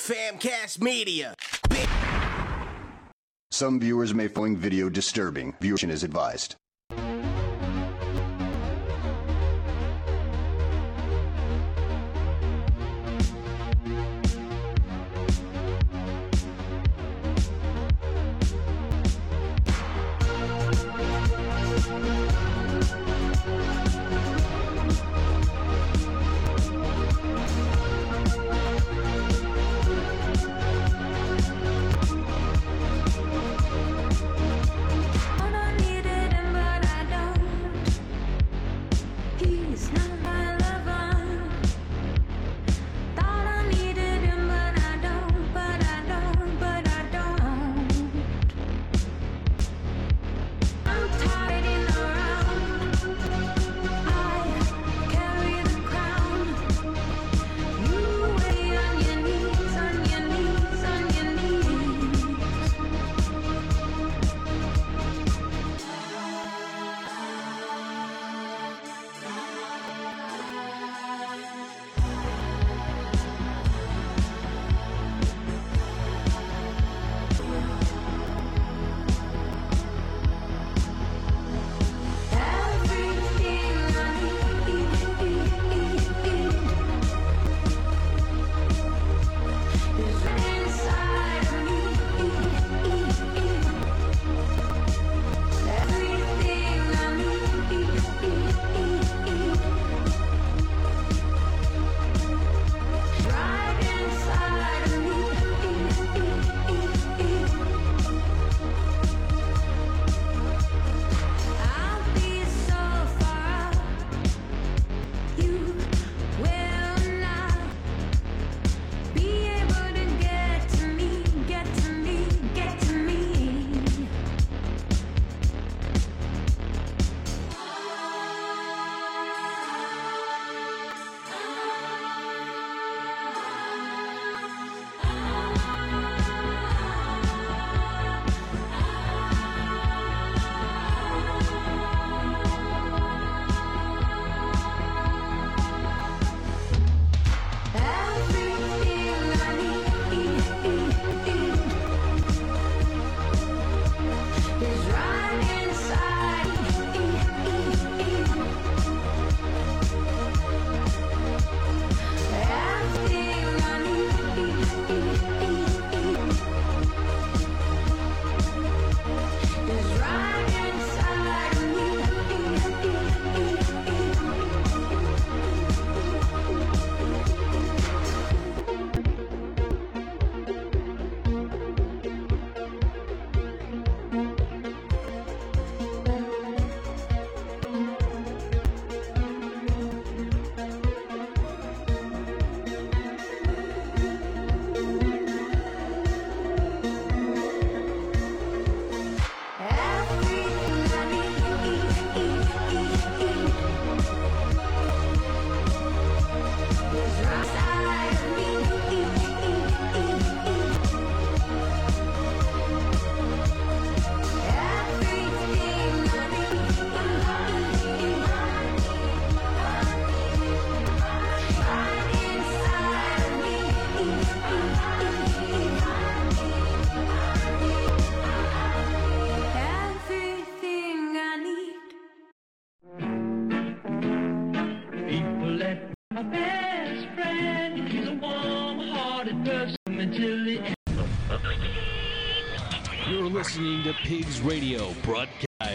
Famcast Media. Some viewers may find video disturbing. Viewership is advised.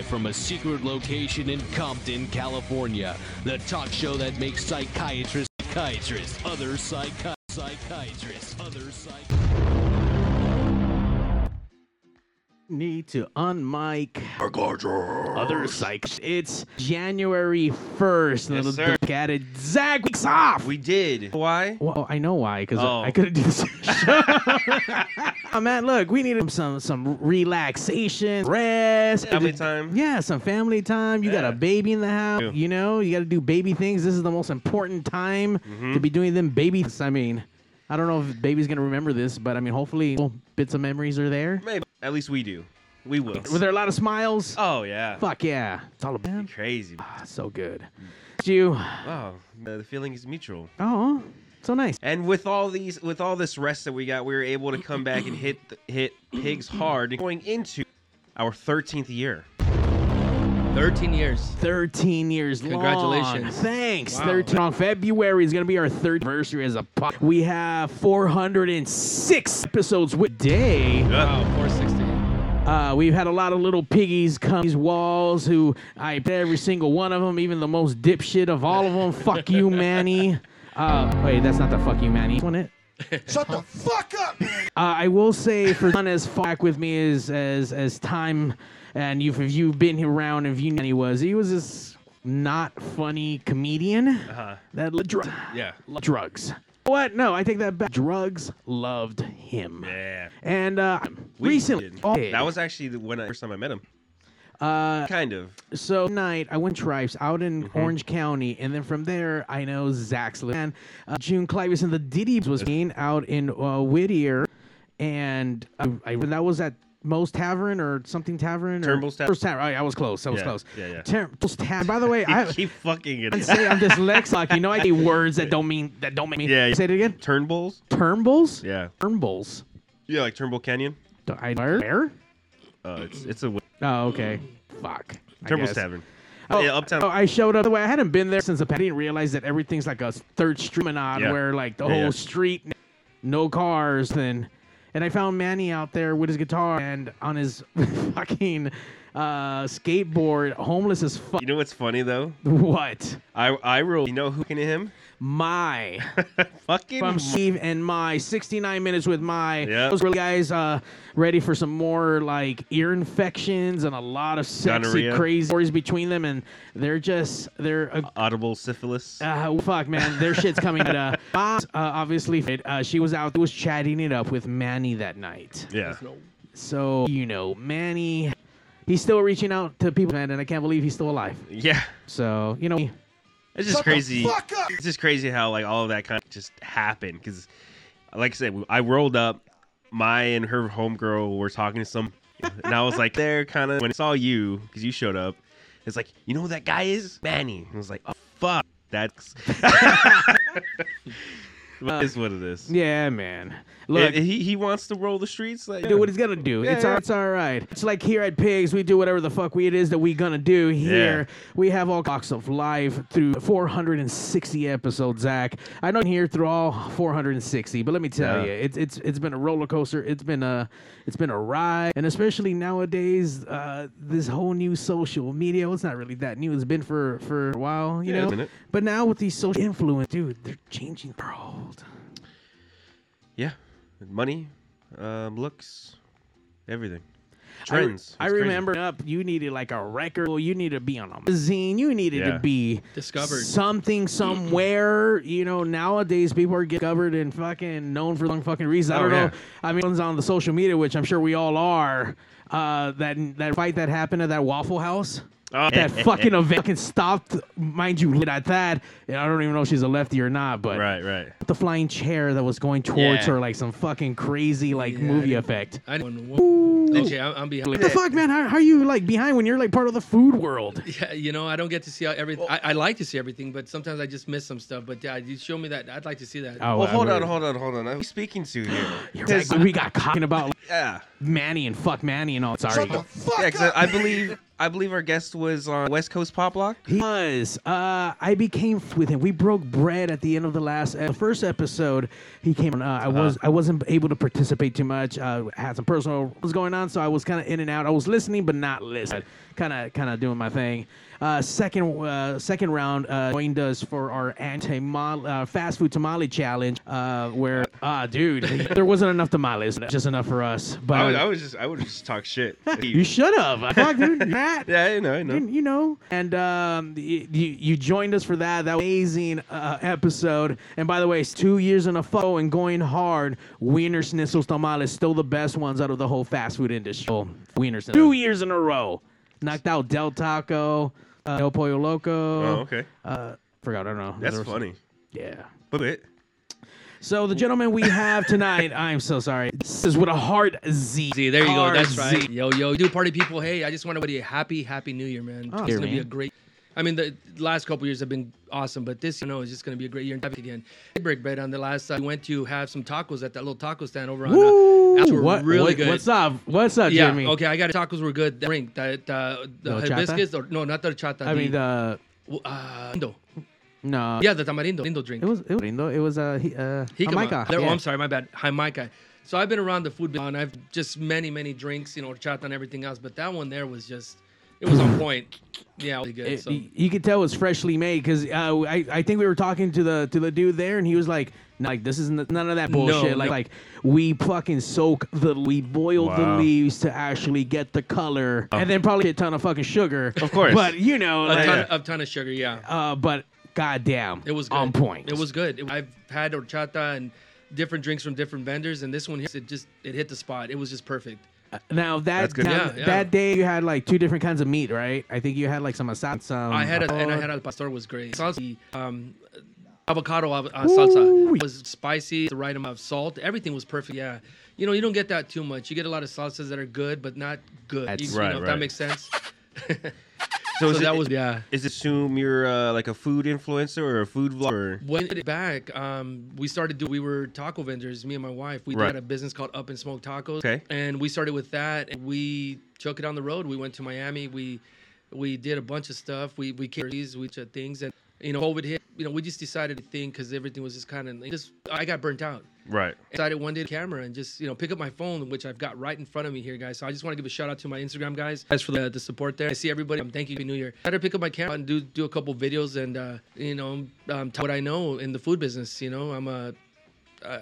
Broadcast from a secret location in Compton, California. The talk show that makes psychiatrists psychiatrists, other psychi- psychiatrists, other psych. Need to unmic other psych. It's January 1st. Yes, Little sir. look at it. Zach weeks off. We did. Why? Well, I know why, because Oh. I couldn't do this show. oh, man, look, we needed some some relaxation, rest, Family time. Yeah, some family time. You got Yeah. a baby in the house. Yeah. You know, you got to do baby things. This is the most important time Mm-hmm. to be doing them baby. things. I mean, I don't know if baby's gonna remember this, but I mean, hopefully, little bits of memories are there. Maybe. At least we do. We will. Were there a lot of smiles? Oh yeah. Fuck yeah, it's all about Crazy. Ah, so good. You, Wow. The the feeling is mutual. oh, So nice. And with all these, with all this rest that we got, we were able to come back and hit hit pigs hard, going into our 13th year. 13 years. 13 years long. Congratulations. Thanks. Wow. 13 on February is going to be our third anniversary as a pod. We have 406 episodes with day. Wow, 460. Uh, we've had a lot of little piggies come these walls who I every single one of them, even the most dipshit of all of them. fuck you, Manny. Uh, wait, that's not the fuck you, Manny. One it. Shut the fuck up! Uh, I will say for fun as far back with me as as as time, and you've if you've been around, if you knew he was, he was this not funny comedian Uh-huh. that loved dr- Yeah. loved drugs. What? No, I take that back. Drugs loved him. Yeah. And uh, We recently, did. That was actually the when I, first time I met him. uh, Kind of. so night I went tribes out in Mm-hmm. Orange County, and then from there I know Zach's and uh, June Clivis and the Diddy was being out in uh, Whittier, and I, I that was at Moe's Tavern or something Tavern or Turnbull's Tavern? Tavern. Oh, yeah, I was close. I was Yeah, close. yeah, yeah. Turnbull's Tavern. By the way, I keep fucking it. I say I'm dyslexic. You know, I say words that don't mean that don't make me. Yeah, yeah. Say it again. Turnbulls? Turnbulls. Yeah. Turnbulls. Yeah, like Turnbull Canyon. I where? Uh, it's it's a Oh, okay. Fuck. Turnbull's. Tavern. Oh, yeah, Uptown. Oh, I showed up. The way I hadn't been there since the. I didn't realize that everything's like a third street Yeah. where like the Yeah, whole street, no cars. Then, and I found Manny out there with his guitar and on his fucking uh, skateboard, homeless as fuck. You know what's funny though? What? I I roll. You know who can him? My Fucking from Steve and my 69 minutes with my. Yeah. Those were guys uh, ready for some more like ear infections and a lot of sexy, Gonorrhea. crazy stories between them, and they're just they're a audible syphilis. Uh, fuck, man, their shit's coming. But, uh, Bob, uh, obviously, uh, she was out, was chatting it up with Manny that night. yeah. So you know, Manny, he's still reaching out to people, man, and I can't believe he's still alive. Yeah. So you know, It's just Shut crazy. It's just crazy how like all of that kind of just happened because, like I said, I rolled up. My and her homegirl were talking to some, and I was like, there kind of when I saw you because you showed up. It's like you know who that guy is, Manny. And I was like, oh fuck, that's. But it's what it is. yeah, man. Look, If he he wants to roll the streets. Like, do what he's gonna do. Yeah, it's yeah. it's all right. It's like here at Pigs, we do whatever the fuck we it is that we gonna do. Here, we have all blocks of life through 460 episodes. Zach, I know here through all 460, but let me tell you, it's it's it's been a roller coaster. It's been a it's been a ride, and especially nowadays, uh, this whole new social media. Well, it's not really that new. It's been for for a while, you know. But now with these social influence, dude, they're changing. Yeah, money, um, looks, everything. Trends. I, It's crazy. remember up. You needed like a record. You needed to be on a magazine. You needed Yeah. to be Discovered. something somewhere. you know, nowadays people are discovered and fucking known for long fucking reasons. I Oh, don't yeah. know. I mean, one's on the social media, which I'm sure we all are. Uh, that that fight that happened at that Waffle House. Oh, That fucking event fucking stopped, mind you, lit at that. And I don't even know if she's a lefty or not, but Right, right. the flying chair that was going towards Yeah. her like some fucking crazy like Yeah, movie I- effect. I don't. Okay, I'm, I'm behind. What the fuck, man? How, how are you like behind when you're like part of the food world? Yeah, you know, I don't get to see everything. I, I like to see everything, but sometimes I just miss some stuff. But yeah, you show me that. I'd like to see that. Oh, Well, I hold on, hold on, hold on. I'm speaking to here. You're 'Cause- right. we got talking about yeah, Manny and fuck Manny and all. Sorry. Shut the fuck yeah. 'cause up! I, I believe I believe our guest was on West Coast Pop Block. He was. Uh, I became with him. We broke bread at the end of the last, uh, first episode. He came on. Uh, I was. I wasn't able to participate too much. Uh, had some personal was going on, so I was kind of in and out. I was listening, but not listening. Kind of, kind of doing my thing. Uh, second, uh, second round uh, joined us for our anti uh, fast food tamale challenge. Uh, where, ah, dude, there wasn't enough tamales, just enough for us. But I, was- I was just I would just talk shit. you should have. Fuck, dude. Matt. yeah, I know, I know. you, you know. And um, you you joined us for that. That was amazing uh, episode. And by the way, it's two years in a row and going hard. Wiener Schnitzels tamales still the best ones out of the whole fast food industry. Oh, Wiener Schnitzels. Two years in a row. Knocked out Del Taco, uh, El Pollo Loco. Oh, okay. Uh, forgot. I don't know. That's There was- funny. Yeah. But it. So the gentleman we have tonight, I'm so sorry. This is with a hard Z. See, there you go. That's right. Yo, yo, do party people. Hey, I just want everybody a happy, happy New Year, man. Oh, it's here, gonna be a great. I mean, the last couple years have been awesome, but this, you know, is just going to be a great year and happy again. Break bread on the last. Uh, we went to have some tacos at that little taco stand over on. Uh, Woo! Those were What- really what- good. What's up? What's up, Yeah. Jimmy? Okay, I got it. Tacos were good. The drink that uh, the The horchata? hibiscus or no, not the chata. I mean the uh. No. yeah, the tamarindo lindo drink. It was it was lindo. It was uh, he- uh Jicama. Jamaica. There- Oh, Yeah. I'm sorry, my bad. Jamaica. So I've been around the food, and I've just many, many drinks, you know, chata and everything else. But that one there was just, it was on point. Yeah, really good. It- so. y- you could tell it was freshly made because uh, I I think we were talking to the to the dude there and he was like. Like this is n- none of that bullshit. No, like no. like we fucking soak the we boil the leaves to actually get the color, and then probably a ton of fucking sugar. Of course. but you know, a like, ton, of, a ton of sugar, yeah. uh, but goddamn, It was good. on point. It was good. It- I've had horchata and different drinks from different vendors, and this one here, it just it hit the spot. It was just perfect. Now that That's good. now, Yeah, yeah. that day you had like two different kinds of meat, right? I think you had like some asad, some. I had a, and I had al pastor was great. Salsa, um, avocado av- uh, salsa Ooh. It was spicy, the right amount of salt. Everything was perfect. Yeah, you know you don't get that too much. You get a lot of salsas that are good, but not good. That's- you, you Right, know, if right. that makes sense. So, So that it, was yeah. Is it assume you're uh, like a food influencer or a food vlogger? When it back, um, we started doing. We were taco vendors. Me and my wife. We Right. had a business called Up and Smoke Tacos. Okay. And we started with that. And we took it on the road. We went to Miami. We we did a bunch of stuff. We we carried these, we did things, and you know, COVID hit. You know, we just decided to think because everything was just kind of just. I got burnt out. Right. I decided one day to camera and just you know pick up my phone which i've got right in front of me here guys so i just want to give a shout out to my instagram guys guys for the, the support there i see everybody um, thank you Happy new year i had to pick up my camera and do do a couple videos and uh you know um tell what i know in the food business you know i'm a uh,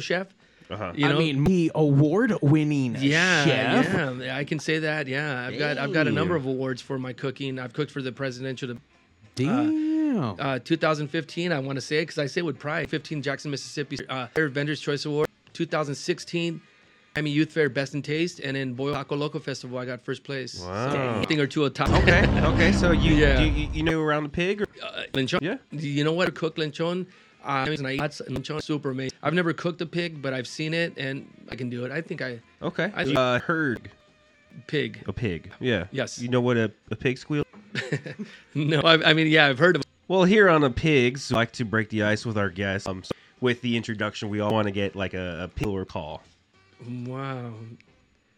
chef Uh-huh. you know I mean, me award-winning yeah, chef. yeah, I can say that. Yeah, I've got I've got a number of awards for my cooking. I've cooked for the presidential Damn. uh, 2015. I want to say it because I say it with pride. 15 Jackson, Mississippi uh, Fair Vendors Choice Award. 2016 Miami Youth Fair Best in Taste, and in Boyle Taco Loco Festival, I got first place. Wow. So, thing or two a top. Okay. Okay. So you Yeah. you, you know around the pig? Or? Uh, lechon. Yeah. You know what? I cook lechon. Uh, and I eat lechon super amazing. I've never cooked a pig, but I've seen it and I can do it. I think I Okay. I- uh, herd pig. a pig. Yeah. Yes. You know what a, a pig squeal? No, I, I mean yeah, I've heard of. Well, here on a pigs, we like to break the ice with our guests. Um, so with the introduction, we all want to get like a, a pig or call. Wow.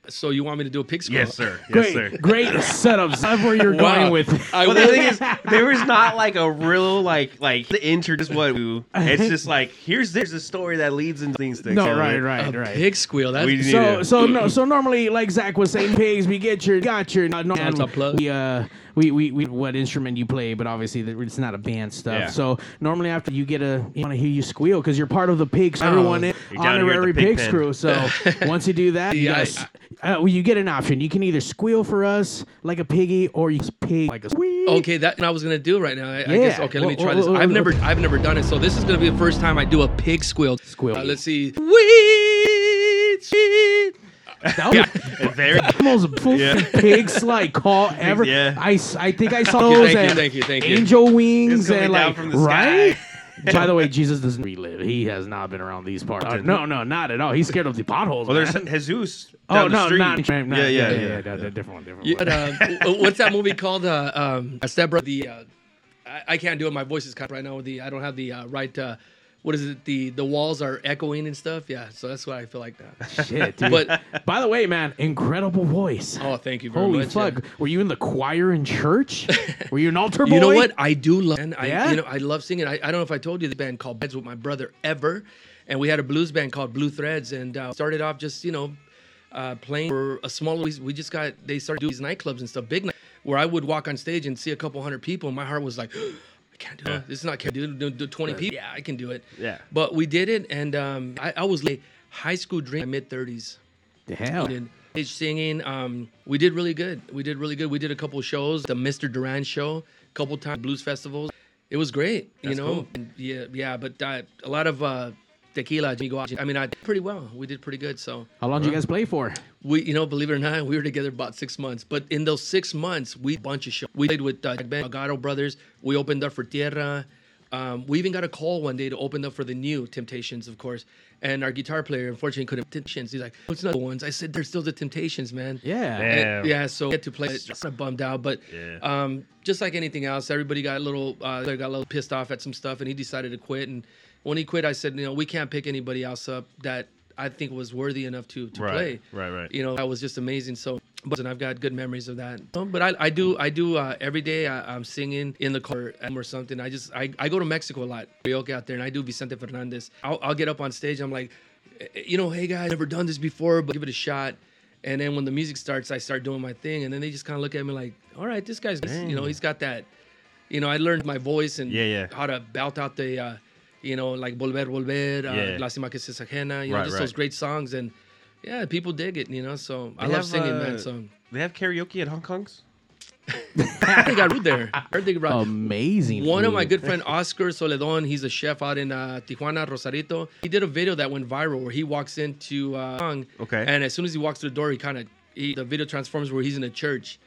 So you want me to do a pig squeal? Yes, sir. Yes, great, sir. great setup. That's where you're Wow. going with. I Well, the thing is, there was not like a real like like the intro. Just what we. It's just like here's there's a story that leads into things. no, So right, right, a right. pig squeal. That's We So so no so normally like Zach was saying pigs we get your got your uh, no, That's a plug. we uh we, we we what instrument you play but obviously it's not a band stuff Yeah. so normally after you get a you want to hear you squeal because you're part of the pigs Oh. everyone in You're down here at the honorary pig pigs pen. crew so once you do that Yeah, I- guys uh, well, you get an option you can either squeal for us like a piggy or you pig like a squeal Okay, that and I was gonna do right now. I, I guess Yeah. okay. Let me try well, this. well, I've never. I've never done it, so this is gonna be the first time I do a pig squeal. Squeal. Uh, let's see. Sweet, sweet. that was very the most full pigs like call ever Yeah. I, s- I think I saw those thank you, thank you, thank you. angel wings and like from the right. By the way, Jesus doesn't relive. He has not been around these parts. Uh, no, no, not at all. He's scared of the potholes. Well, there's man. Jesus. oh down the no, street. not, not yeah, yeah, yeah, yeah. yeah, yeah, different one, different Yeah, one. but, uh, what's that movie called? Uh, um, a step brother. The uh, I, I can't do it. My voice is cut right now. The I don't have the uh, right. Uh, what is it? The the walls are echoing and stuff. Yeah, so that's why I feel like that. Shit, dude. But by the way, man, incredible voice. oh, thank you very Holy much. yeah. fuck! Were you in the choir in church? Were you an altar boy? You know what? I do love. And I, Yeah? you know, I love singing. I, I don't know if I told you the band called Beds with my brother ever, and we had a blues band called Blue Threads, and uh, started off just you know, uh, playing for a small. We, we just got they started doing these nightclubs and stuff, big night, where I would walk on stage and see a couple hundred people, and my heart was like. Can't do it. This is not can't do. Do, do 20 people. Yeah, I can do it. Yeah. But we did it, and um, I, I was like high school dream, mid 30s The hell. we did stage singing. Um, we did really good. We did really good. We did a couple shows, the Mr. Duran show, a couple times blues festivals. It was great, you know. cool. And yeah, yeah, but uh, a lot of uh, tequila. I mean, I did pretty well. We did pretty good. So How long did you guys play for? we, you know, believe it or not, we were together about six months. But in those six months, we bunch of shows. We played with uh, Ben Agaro Brothers. We opened up for Tierra. Um, we even got a call one day to open up for the new Temptations, of course. And our guitar player, unfortunately, couldn't. Temptations. He's like, oh, "It's not the ones." I said, "They're still the Temptations, man." Yeah. And- yeah. So I had to play. it. Just kind of bummed out, but Yeah. um, just like anything else, everybody got a little, uh, they got a little pissed off at some stuff, and he decided to quit. And when he quit, I said, you know, we can't pick anybody else up that I think was worthy enough to to Right, play. right, right. You know, that was just amazing. So, but and I've got good memories of that. Um, But I, I do, I do uh, every day. I, I'm singing in the car or something. I just, I, I go to Mexico a lot, karaoke out there, and I do Vicente Fernandez. I'll, I'll get up on stage. I'm like, "Eh, you know, hey guys, never done this before, but give it a shot. And then when the music starts, I start doing my thing, and then they just kind of look at me like, all right, this guy's, you know, he's got that. You know, I learned my voice and Yeah, yeah. how to belt out the, uh, you know, like Volver, Volver, uh, Yeah. Lástima que seas ajena, you know, Right, just right. those great songs. And yeah, people dig it, you know, so I They love have, singing, uh, man. So They have karaoke at Hong Kong's. I think I root there. I heard they brought Amazing. one of my good friend Oscar Soledon. He's a chef out in uh, Tijuana, Rosarito. He did a video that went viral where he walks into uh, Hong, Okay. and as soon as he walks through the door, he kind of the video transforms where he's in a church.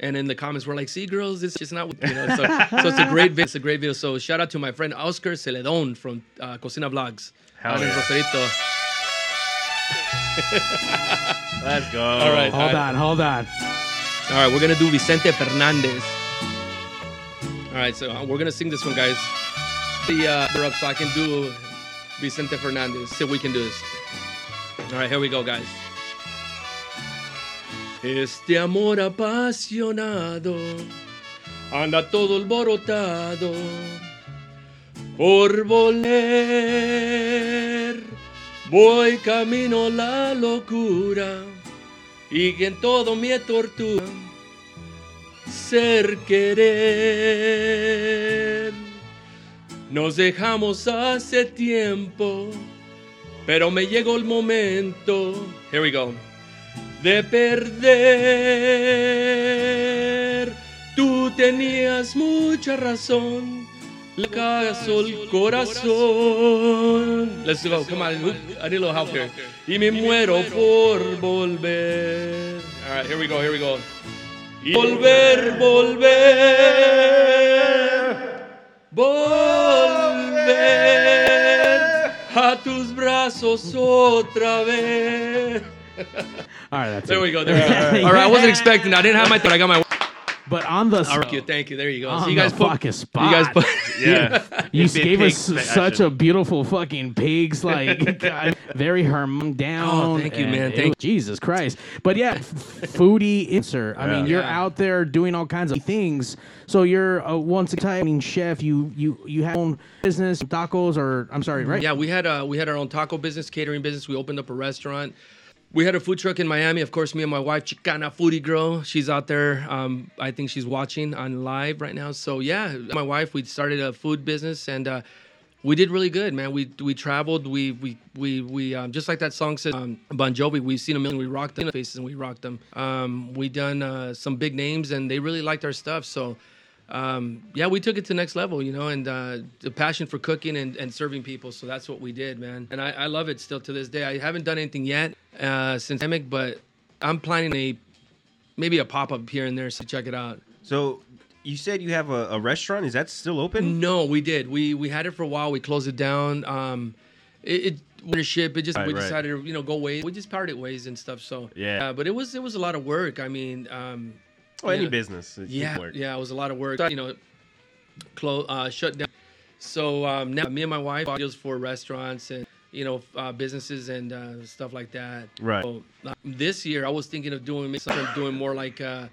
And in the comments, we're like, "See, girls, it's just not, you know." So, so it's a great, video. it's a great video. So, shout out to my friend Oscar Celedon from uh, Cocina Vlogs Hell out in yeah. Rosarito. Let's go. All right. Hold on, hold on. All right, we're gonna do Vicente Fernandez. All right, so uh, we're gonna sing this one, guys. The uh, they're up so I can do Vicente Fernandez. See so we can do this. All right, here we go, guys. Este amor apasionado anda todo alborotado por volver. Voy camino la locura y en todo mi tortura ser querer. Nos dejamos hace tiempo, pero me llegó el momento. Here we go. De perder. Tú tenías mucha razón. Le caso el corazón. Let's go. Come on. I need a little help here. Y me muero por volver. All right, here we go. Here we go. Y volver, volver, volver a tus brazos otra vez. All right, that's There it. we go. There we go. All right, I wasn't expecting. I didn't have my. But I got my. But on the Thank you. Thank you. There you go. On so you guys the put. fucking You guys put. Yeah. you Big gave pig us special. such a beautiful fucking pigs, like God, very herm down. Oh, thank you, and man. it Thank- was- Jesus Christ. But yeah, f- foodie answer. I mean, Yeah. you're Yeah. out there doing all kinds of things. So you're a once a time chef. You you you have your own business, tacos, or I'm sorry, right? Yeah, we had uh, we had our own taco business, catering business. We opened up a restaurant. We had a food truck in Miami. Of course, me and my wife, Chicana Foodie Girl, she's out there. Um, I think she's watching on live right now. So yeah, my wife, we started a food business and uh, we did really good, man. We we traveled. We we we we um, just like that song said, um, Bon Jovi. We've seen a million. We rocked them faces and we rocked them. Um, we done uh, some big names and they really liked our stuff. So um, yeah, we took it to the next level, you know, and uh, the passion for cooking and, and serving people. So that's what we did, man. And I, I love it still to this day. I haven't done anything yet uh, since pandemic, but I'm planning a maybe a pop up here and there. So check it out. So you said you have a, a restaurant. Is that still open? No, we did. We we had it for a while. We closed it down. Um, it, it ownership. It just Right, we right. decided to you know go ways. We just parted ways and stuff. So Yeah. uh, but it was it was a lot of work. I mean, um, Oh, any business. Yeah, yeah, it was a lot of work. You know, close, uh, shut down. So um, now me and my wife deals for restaurants and you know uh, businesses and uh, stuff like that. Right. So, uh, this year I was thinking of doing something, doing more like uh,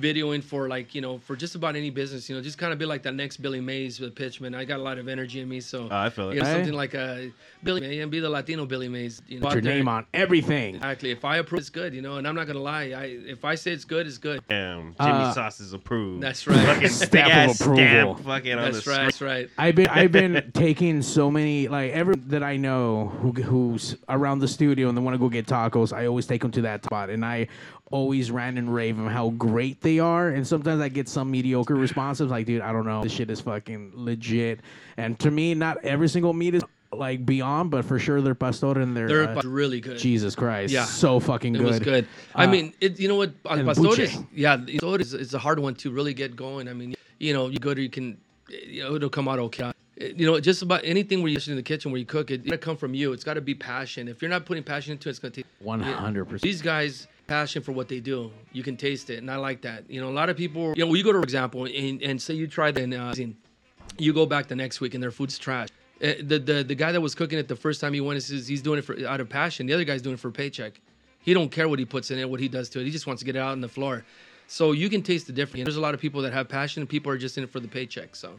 videoing for like you know for just about any business. You know, just kind of be like that next Billy Mays with Pitchman. I got a lot of energy in me, so Oh, I feel it. You know, something like a Billy Mays and be the Latino Billy Mays. You know, Put your there. name on everything. Exactly. If I approve, it's good. You know, and I'm not gonna lie. I if I say it's good, it's good. Damn, Jimmy Uh, Sauce is approved. That's right. Fucking Stamp of approval. stamp fucking on That's the right. screen. That's right. I've been I've been taking so many like every that I know who who's around the studio and they want to go get tacos. I always take them to that spot, and I always rant and rave on how great they are. And sometimes I get some mediocre responses like, "Dude, I don't know, this shit is fucking legit." And to me, not every single meat is like beyond, but for sure their pastor and their They're uh, really good. Jesus Christ, Yeah. so fucking good. It was good. I Uh, mean, it, you know what? Pastor is, yeah, pastor is, is a hard one to really get going. I mean, you know, you go to, you can, you know, it'll come out okay. You know, just about anything where you're in the kitchen where you cook it, it gotta come from you. It's got to be passion. If you're not putting passion into it, it's gonna take. One hundred percent. These guys passion for what they do. You can taste it, and I like that. You know, a lot of people. You know, you go to for example and, and say you try the, uh, you go back the next week and their food's trash. Uh, The, the the guy that was cooking it the first time he went is he's doing it for out of passion. The other guy's doing it for paycheck. He don't care what he puts in it, what he does to it. He just wants to get it out on the floor. So you can taste the difference. There's a lot of people that have passion, and people are just in it for the paycheck. So,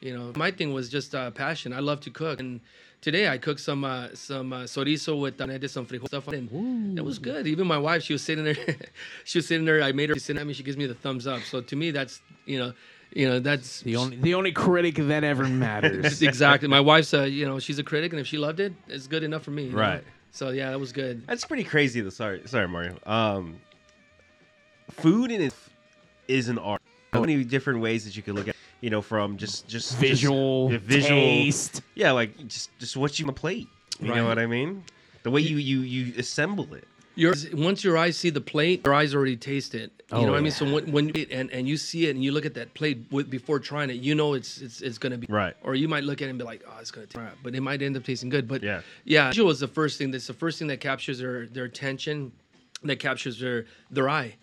you know, my thing was just uh, passion. I love to cook, and today I cooked some uh, some uh, chorizo with uh, I did some frijol stuff, and it was good. Even my wife, she was sitting there, she was sitting there. I made her sit at me. She gives me the thumbs up. So to me, that's you know, you know, that's The only the only critic that ever matters. Exactly. My wife's a, you know, she's a critic, and if she loved it, it's good enough for me. you know? Right. So yeah, that was good. That's pretty crazy. Though. Sorry, sorry, Mario. Um, food in it is an art. So many different ways that you could look at. You know, from just just Visual, just, yeah, visual, taste. yeah, like just just what you on the plate. You Right. know what I mean? The way you you you assemble it. Your once your eyes see the plate, your eyes already taste it. You Oh, know what I mean? So when, when you, and and you see it and you look at that plate with, before trying it, you know it's it's it's gonna be Right. Or you might look at it and be like, oh, it's gonna taste but it might end up tasting good. But Yeah. yeah, visual is the first thing. That's the first thing that captures their their attention, that captures their their eye.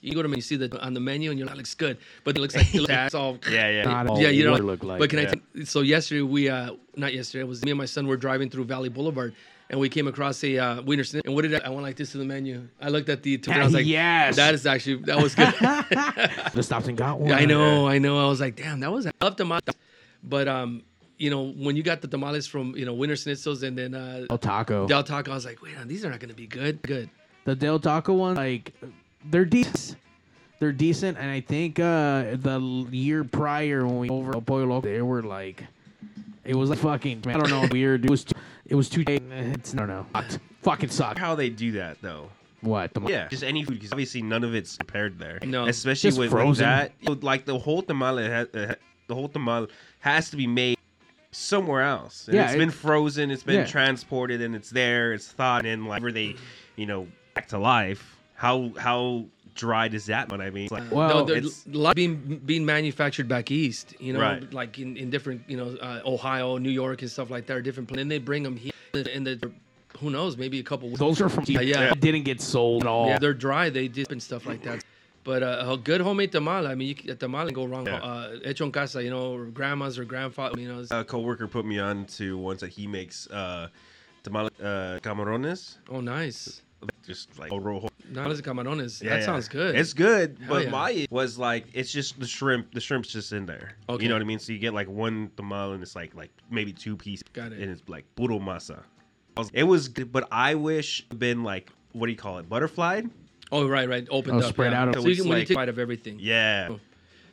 You go to them and you see the on the menu and you're like, looks good, but it looks like it looks that's all. Yeah, yeah. Not all yeah, you know. would look like. but can yeah. I? T- so yesterday we, uh not yesterday, it was me and my son were driving through Valley Boulevard, and we came across a uh, Wiener Schnitzel. And what did I? I went like this to the menu. I looked at the. And I was like, Yes. that is actually that was good. Just stopped and got one. I know, I know. I was like, damn, that was I love tamales. But um, you know, when you got the tamales from you know Wiener Schnitzels and then uh, Del Taco. Del Taco, I was like, wait, these are not gonna be good. Good. the Del Taco one, like they're decent. They're decent, and I think uh, the year prior when we over El Pollo Loco, they were like, it was like fucking. I don't know, weird. It was. It was too. It's I don't know. It fucking sucked. How they do that though? What? The, Yeah, just any food because obviously none of it's prepared there. No. especially Just with, with frozen. that. like the whole tamale, has, uh, the whole tamale has to be made somewhere else. And Yeah, it's it- been frozen. It's been Yeah. transported, and it's there. It's thawed, and like whenever they, you know, back to life. How how dry does that? What I mean, It's like, Well, no, there's it's- a lot being being manufactured back east. You know, Right. like in, in different, you know, uh, Ohio, New York, and stuff like that. Are different. And they bring them here, and the who knows, maybe a couple. those are from. Yeah, yeah. It didn't get sold at all. Yeah, they're dry. They dip and stuff like that. But uh, a good homemade tamale, I mean, you, can- a tamale can go wrong. Yeah. Uh, hecho en casa, you know, or grandma's or grandfather, you know. it's- a coworker put me on to ones that he makes uh, tamale uh, camarones, oh, nice. Just like rojo. Nalas de camarones. Yeah, that yeah. sounds good. It's good, Hell but yeah. my was like it's just the shrimp. The shrimp's just in there. Okay. You know what I mean? So you get like one tamal and it's like like maybe two pieces. Got it. And it's like puro masa. Was- It was good, but I wish been like what do you call it? Butterflied? oh, right, right. Opened Oh, up. spread yeah. out. So So you it's can, when you like- take bite of everything. Yeah.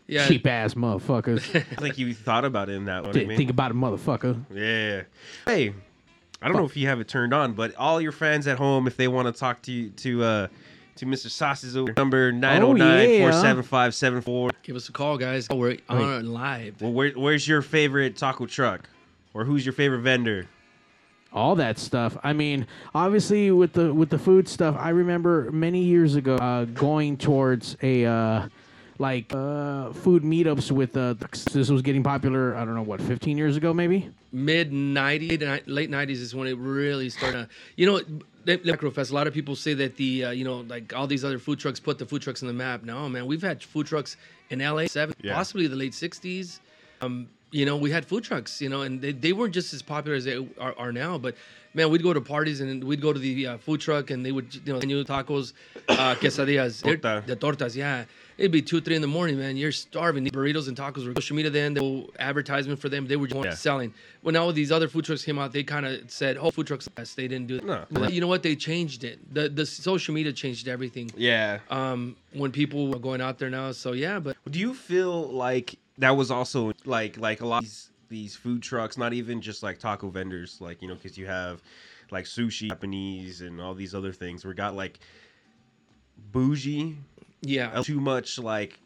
Yeah. Cheap ass motherfuckers. I think you thought about it in that one. Didn't mean. think about it, motherfucker. Yeah. Hey, I don't know if you have it turned on, but all your fans at home, if they want to talk to you, to uh to Mr. Sauces, number 909-475-74. Give us a call, guys. We're on live. Well, where, where's your favorite taco truck? Or who's your favorite vendor? all that stuff. I mean, obviously with the with the food stuff, I remember many years ago uh, going towards a uh, like uh, food meetups with uh, this was getting popular. I don't know what, 15 years ago maybe. Mid 90s, late 90s is when it really started. You know, the Macrofest, a lot of people say that the, uh, you know, like all these other food trucks put the food trucks on the map. No, man, we've had food trucks in LA, seven, Yeah. possibly the late 60s. Um, you know, we had food trucks, you know, and they, they weren't just as popular as they are, are now. But man, we'd go to parties and we'd go to the uh, food truck and they would, you know, menu tacos, uh, quesadillas, Torta. the tortas. Yeah, it'd be two, three in the morning, man. You're starving. The burritos and tacos were social media then. Were advertisement for them. They were just Yeah. selling. When all these other food trucks came out, they kind of said, "Oh, food trucks." best." They didn't do it. No. But You know what? They changed it. The the social media changed everything. Yeah. Um, when people were going out there now, so yeah, but Do you feel like that was also like like a lot of these, these food trucks, not even just like taco vendors, like you know, because you have like sushi, Japanese, and all these other things. We got like bougie, yeah, too much like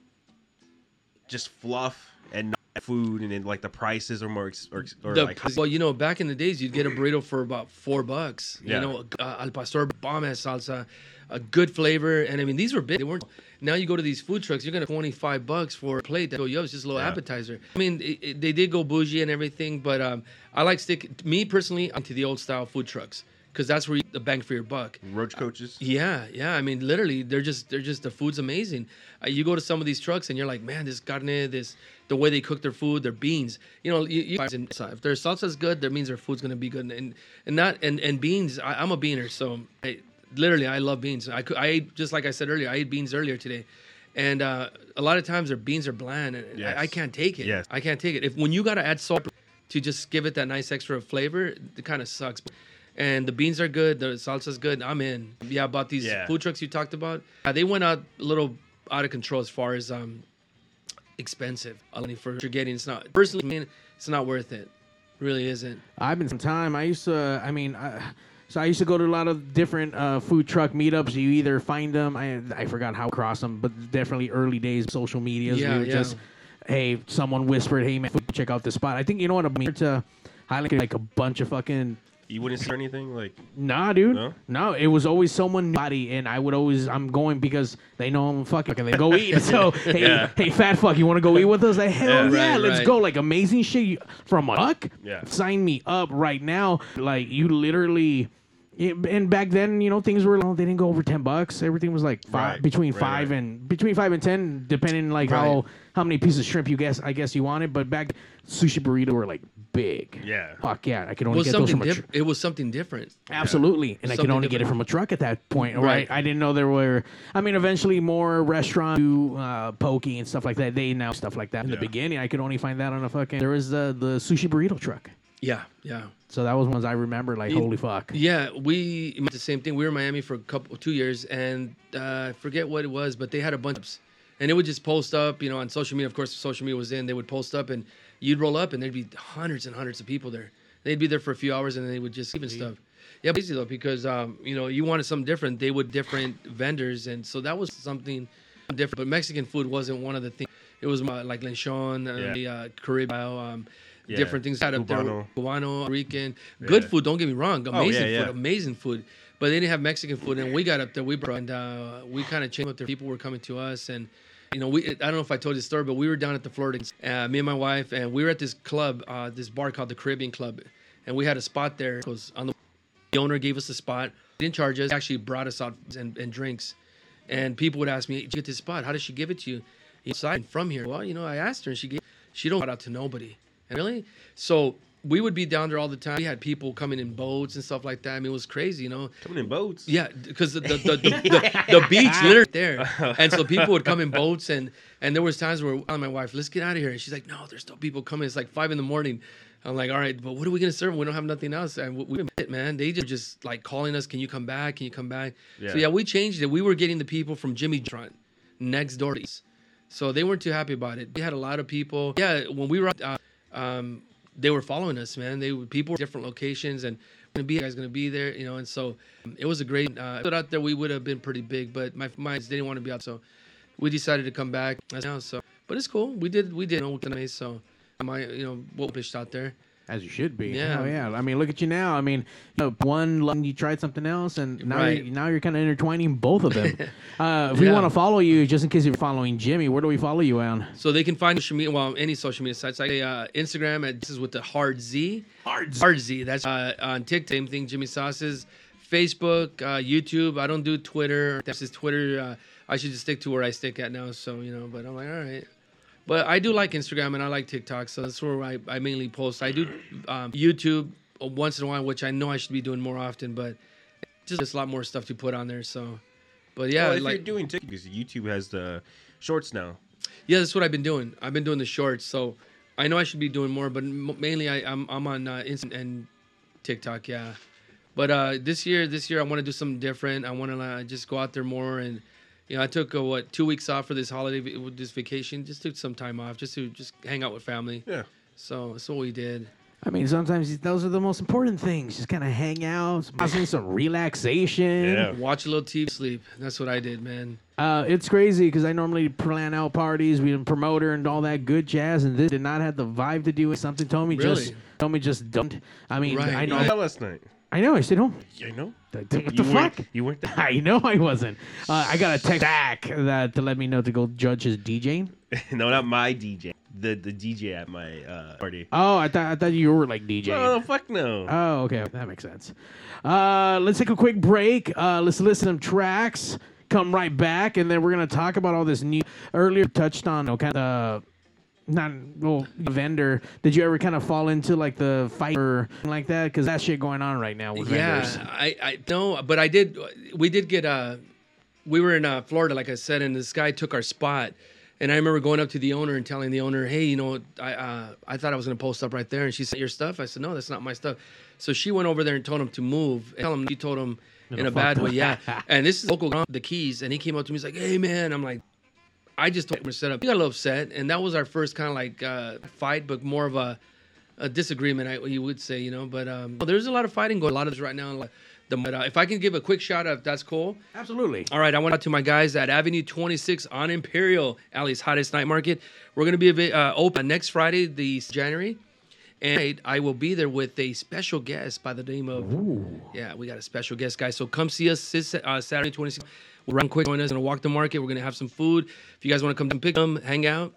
just fluff and not food and then like the prices are more ex- or, or The- like well, you know, back in the days, you'd get a burrito for about four bucks. Yeah. You know, uh, al pastor bomb ass salsa, a good flavor, and I mean these were big. They weren't. Now you go to these food trucks, you're gonna twenty five bucks for a plate. That go, yo, it's just a little Yeah. appetizer. I mean, it, it- they did go bougie and everything, but um, I like stick. Me personally, I'm to the old style food trucks because that's where you get the bang for your buck. roach coaches. Yeah, yeah. I mean, literally, they're just they're just the food's amazing. Uh, you go to some of these trucks and you're like, man, this carne, this the way they cook their food, their beans. You know, you, you, if their salsa's good, that means their food's gonna be good. And and not and and beans. I, I'm a beaner, so I, literally, I love beans. I could, I ate just like I said earlier. I ate beans earlier today. And uh, a lot of times their beans are bland, and Yes. I, I can't take it. Yes. I can't take it. If when you gotta add salt to just give it that nice extra flavor, it kind of sucks. And the beans are good, the salsa's good. I'm in. Yeah, about these Yeah. food trucks you talked about, uh, they went out a little out of control as far as um expensive. Money for getting, it's not personally. I mean, it's not worth it. Really isn't. I've been some time. I used to. I mean, I, so I used to go to a lot of different uh, food truck meetups. You either find them. I I forgot how to cross them, but definitely early days social media. Yeah, we yeah. just, hey, someone whispered, hey man, check out this spot. I think you know what I mean to highlight like a bunch of fucking You wouldn't see anything like Nah, dude. No? No? it was always someone body, and I would always I'm going because they know I'm fucking. They go eat. So hey, Yeah. hey, fat fuck, you want to go eat with us? Like hell Yeah. yeah, Right, let's right. go. Like amazing shit from a buck. Yeah. sign me up right now. Like you literally. yeah, and back then, you know, things were they didn't go over ten bucks. Everything was like five Right, between right, five right. and between five and ten, depending like how how many pieces of shrimp you guess I guess you wanted. But back sushi burrito were like big. Yeah. Fuck yeah, I could It only was get those something from a tr- different. It was something different. Absolutely, and I could Something only get it different. from a truck at that point, right? Right. I didn't know there were. I mean, eventually more restaurant do uh, pokey and stuff like that. They now stuff like that. In the Yeah. beginning, I could only find that on a fucking. There was the the sushi burrito truck, Yeah, yeah. so that was ones I remember. Like, You- holy fuck! Yeah, we did the same thing. We were in Miami for a couple, two years, and uh, I forget what it was, but they had a bunch, of, and it would just post up, you know, on social media. Of course, social media was in. They would post up, and you'd roll up, and there'd be hundreds and hundreds of people there. They'd be there for a few hours, and then they would just even stuff. Yeah, easy though because um, you know you wanted something different. They would different vendors, and so that was something different. But Mexican food wasn't one of the things. It was like lechon, uh, Yeah. the uh, Caribbean, um, Yeah. different things had up there. Cubano. Rican, good Yeah. food. Don't get me wrong, Oh, amazing yeah. food, amazing food. But they didn't have Mexican food, and we got up there. We brought and uh, we kind of changed Up their people were coming to us, and you know, we I don't know if I told you the story, but we were down at the Florida, uh, me and my wife, and we were at this club, uh, this bar called the Caribbean Club, and we had a spot there. Because on the the owner gave us a spot, didn't charge us, actually brought us out and, and drinks, and people would ask me, "Did you get this spot? How did she give it to you?" Inside from here. Well, you know, I asked her, and she gave. She don't out to nobody. Really, so we would be down there all the time. We had people coming in boats and stuff like that. I mean, it was crazy, you know. coming in boats. Yeah, because the the, the, the, the, the beach literally there, and so people would come in boats, and and there was times where I'm my wife, let's get out of here, and she's like, no, there's still people coming. It's like five in the morning. I'm like, all right, but what are we gonna serve? We don't have nothing else, and we, we it, man. They just just like calling us, can you come back? Can you come back? Yeah. So yeah, we changed it. We were getting the people from Jimmy Trent next door to us. So they weren't too happy about it. They had a lot of people. Yeah, when we were, uh, um, they were following us, man. They were people different locations and gonna be guys gonna be there, you know. And so um, it was a great. Uh, out there, we would have been pretty big, but my minds didn't want to be out, so we decided to come back. Now, so but it's cool. We did, we did. You know, so my, you know, what pitched out there. As you should be. Yeah. Oh yeah. I mean, look at you now. I mean, you know, one lung, you tried something else, and now Right. you're, now you're kind of intertwining both of them. uh, if we want to follow you, just in case you're following Jimmy, where do we follow you on? So they can find social media, well, any social media sites like uh, Instagram at this is with the hard Z. Hard Z. Hard Z. That's uh, on TikTok. Same thing. Jimmy Sauces. Facebook, uh, YouTube. I don't do Twitter. This is Twitter. Uh, I should just stick to where I stick at now. So you know, but I'm like, all right. But I do like Instagram and I like TikTok, so that's where I, I mainly post. I do um, YouTube once in a while, which I know I should be doing more often, but just a lot more stuff to put on there. So, but yeah, Well, if like you're doing TikTok, because YouTube has the shorts now. yeah, that's what I've been doing. I've been doing the shorts, so I know I should be doing more, but m- mainly I, I'm I'm on uh, Insta and TikTok, yeah. But uh, this year, this year I want to do something different. I want to uh, just go out there more, and you know, I took uh, what two weeks off for this holiday, this vacation, just took some time off, just to just hang out with family. Yeah. So that's what we did. I mean, sometimes those are the most important things. Just kind of hang out, having some relaxation. Yeah. Watch a little TV, sleep. That's what I did, man. Uh, it's crazy because I normally plan out parties, we promoter and all that good jazz, and this did not have the vibe to do it. Something told me just told me just don't. I mean, Right, I know, You were last night. I know. I stayed home. I know. What the you weren't- fuck? You weren't there. I know I wasn't. Uh, I got a text back that to let me know to go judge his DJing. no, not my DJ. The the DJ at my uh, party. Oh, I thought I thought you were like DJing. Oh fuck no. Oh, okay, that makes sense. Uh, let's take a quick break. Uh, let's listen to some tracks. Come right back, and then we're gonna talk about all this new. Earlier touched on, know, kind of not well vendor. Did you ever kind of fall into like the fight or like that? Because that shit going on right now with vendors. Yeah, I, I no, but I did. We did get uh We were in uh, Florida, like I said, and this guy took our spot. And I remember going up to the owner and telling the owner, "Hey, you know, I uh, I thought I was gonna post up right there." And she said, "Your stuff?" I said, "No, that's not my stuff." So she went over there and told him to move. And tell him she told him in a bad way, yeah. And this is local the keys, and he came up to me. He's like, "Hey, man," I'm like, I just told him to set up. He got a little upset, and that was our first kind of like uh, fight, but more of a, a disagreement, I, you would say, you know. But um, there's a lot of fighting going. A lot of this right now. Like, the, but, uh, if I can give a quick shout out, that's cool. Absolutely. All right, I went out to my guys at Avenue 26 on Imperial, Alley's hottest night market. We're gonna be uh, open next Friday, the January, and I will be there with a special guest by the name of. Yeah, we got a special guest, guys. So come see us this uh, Saturday 26. We'll run quick, join us, and walk the market. We're gonna have some food. If you guys want to come and pick them, hang out,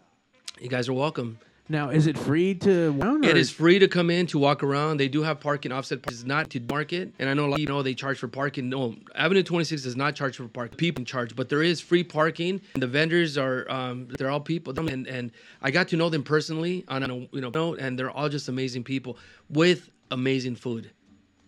you guys are welcome. Now, is it free to? It is free to come in to walk around. They do have parking offset. Parking. It's not to market, and I know a lot of you know they charge for parking. No, Avenue 26 does not charge for parking. People charge, but there is free parking. And the vendors are um, they're all people, and and I got to know them personally on a you know note, and they're all just amazing people with amazing food.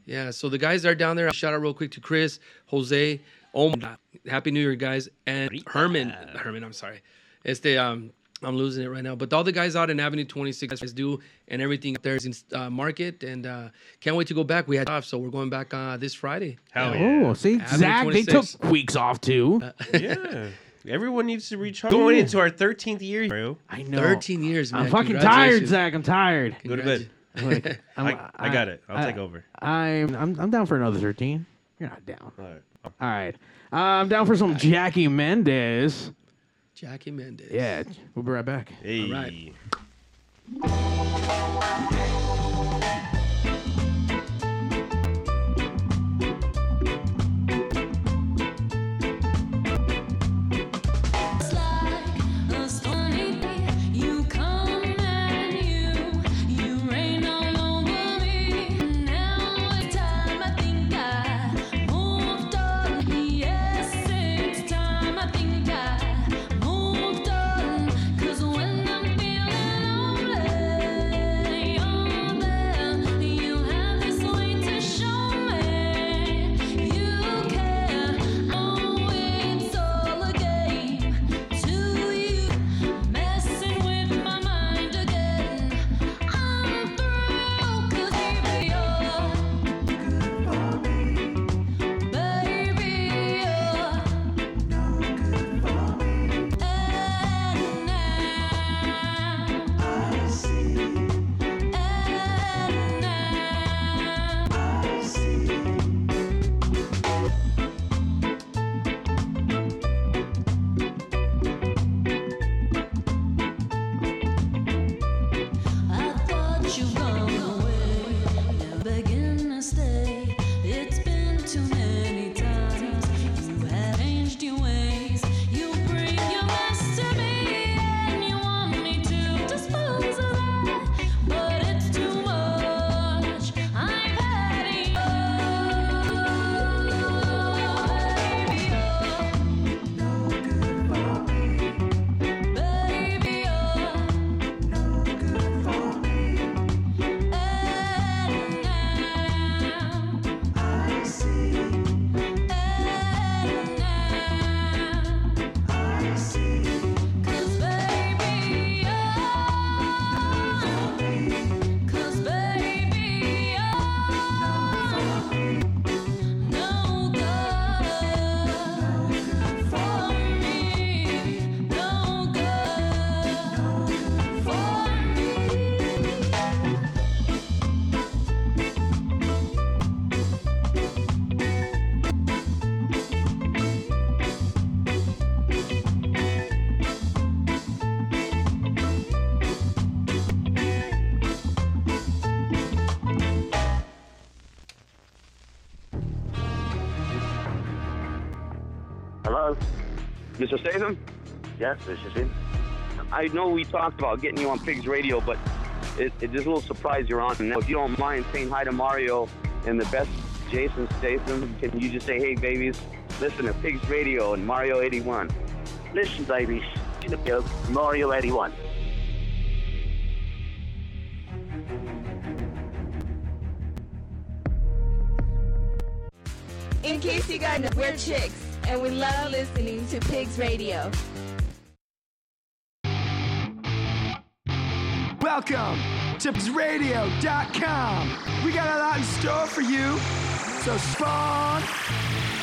Yeah, so the guys are down there. Shout out real quick to Chris, Jose, oh, my God. happy New Year, guys, and Herman. Herman, I'm sorry. It's the um, I'm losing it right now. But all the guys out in Avenue 26 guys do, and everything there is in uh, market, and uh, can't wait to go back. We had off, so we're going back uh, this Friday. Hell yeah. Oh, see, Avenue Zach, they took weeks off too. yeah. Everyone needs to recharge. Going into our 13th year, bro. I know. 13 years, man. I'm fucking tired, Zach. I'm tired. Go to bed. Like, I'm- I, I got it. I'll take over. I'm, I'm I'm down for another 13. You're not down. All right. All right. Uh, I'm down for some Jackie Mendez. Jackie Mendez. Yeah, we'll be right back. Hey. right. Mr. Statham? Yes, this is him. I know we talked about getting you on Pigs Radio, but it, it is a little surprise you're on. Now, if you don't mind saying hi to Mario and the best Jason Statham, can you just say, hey, babies, listen to Pigs Radio and Mario 81? Listen, babies, to Mario 81. In case you guys know, we're chicks, and we love listening to Pigs Radio. Welcome to Radio.com. We got a lot in store for you. So spawn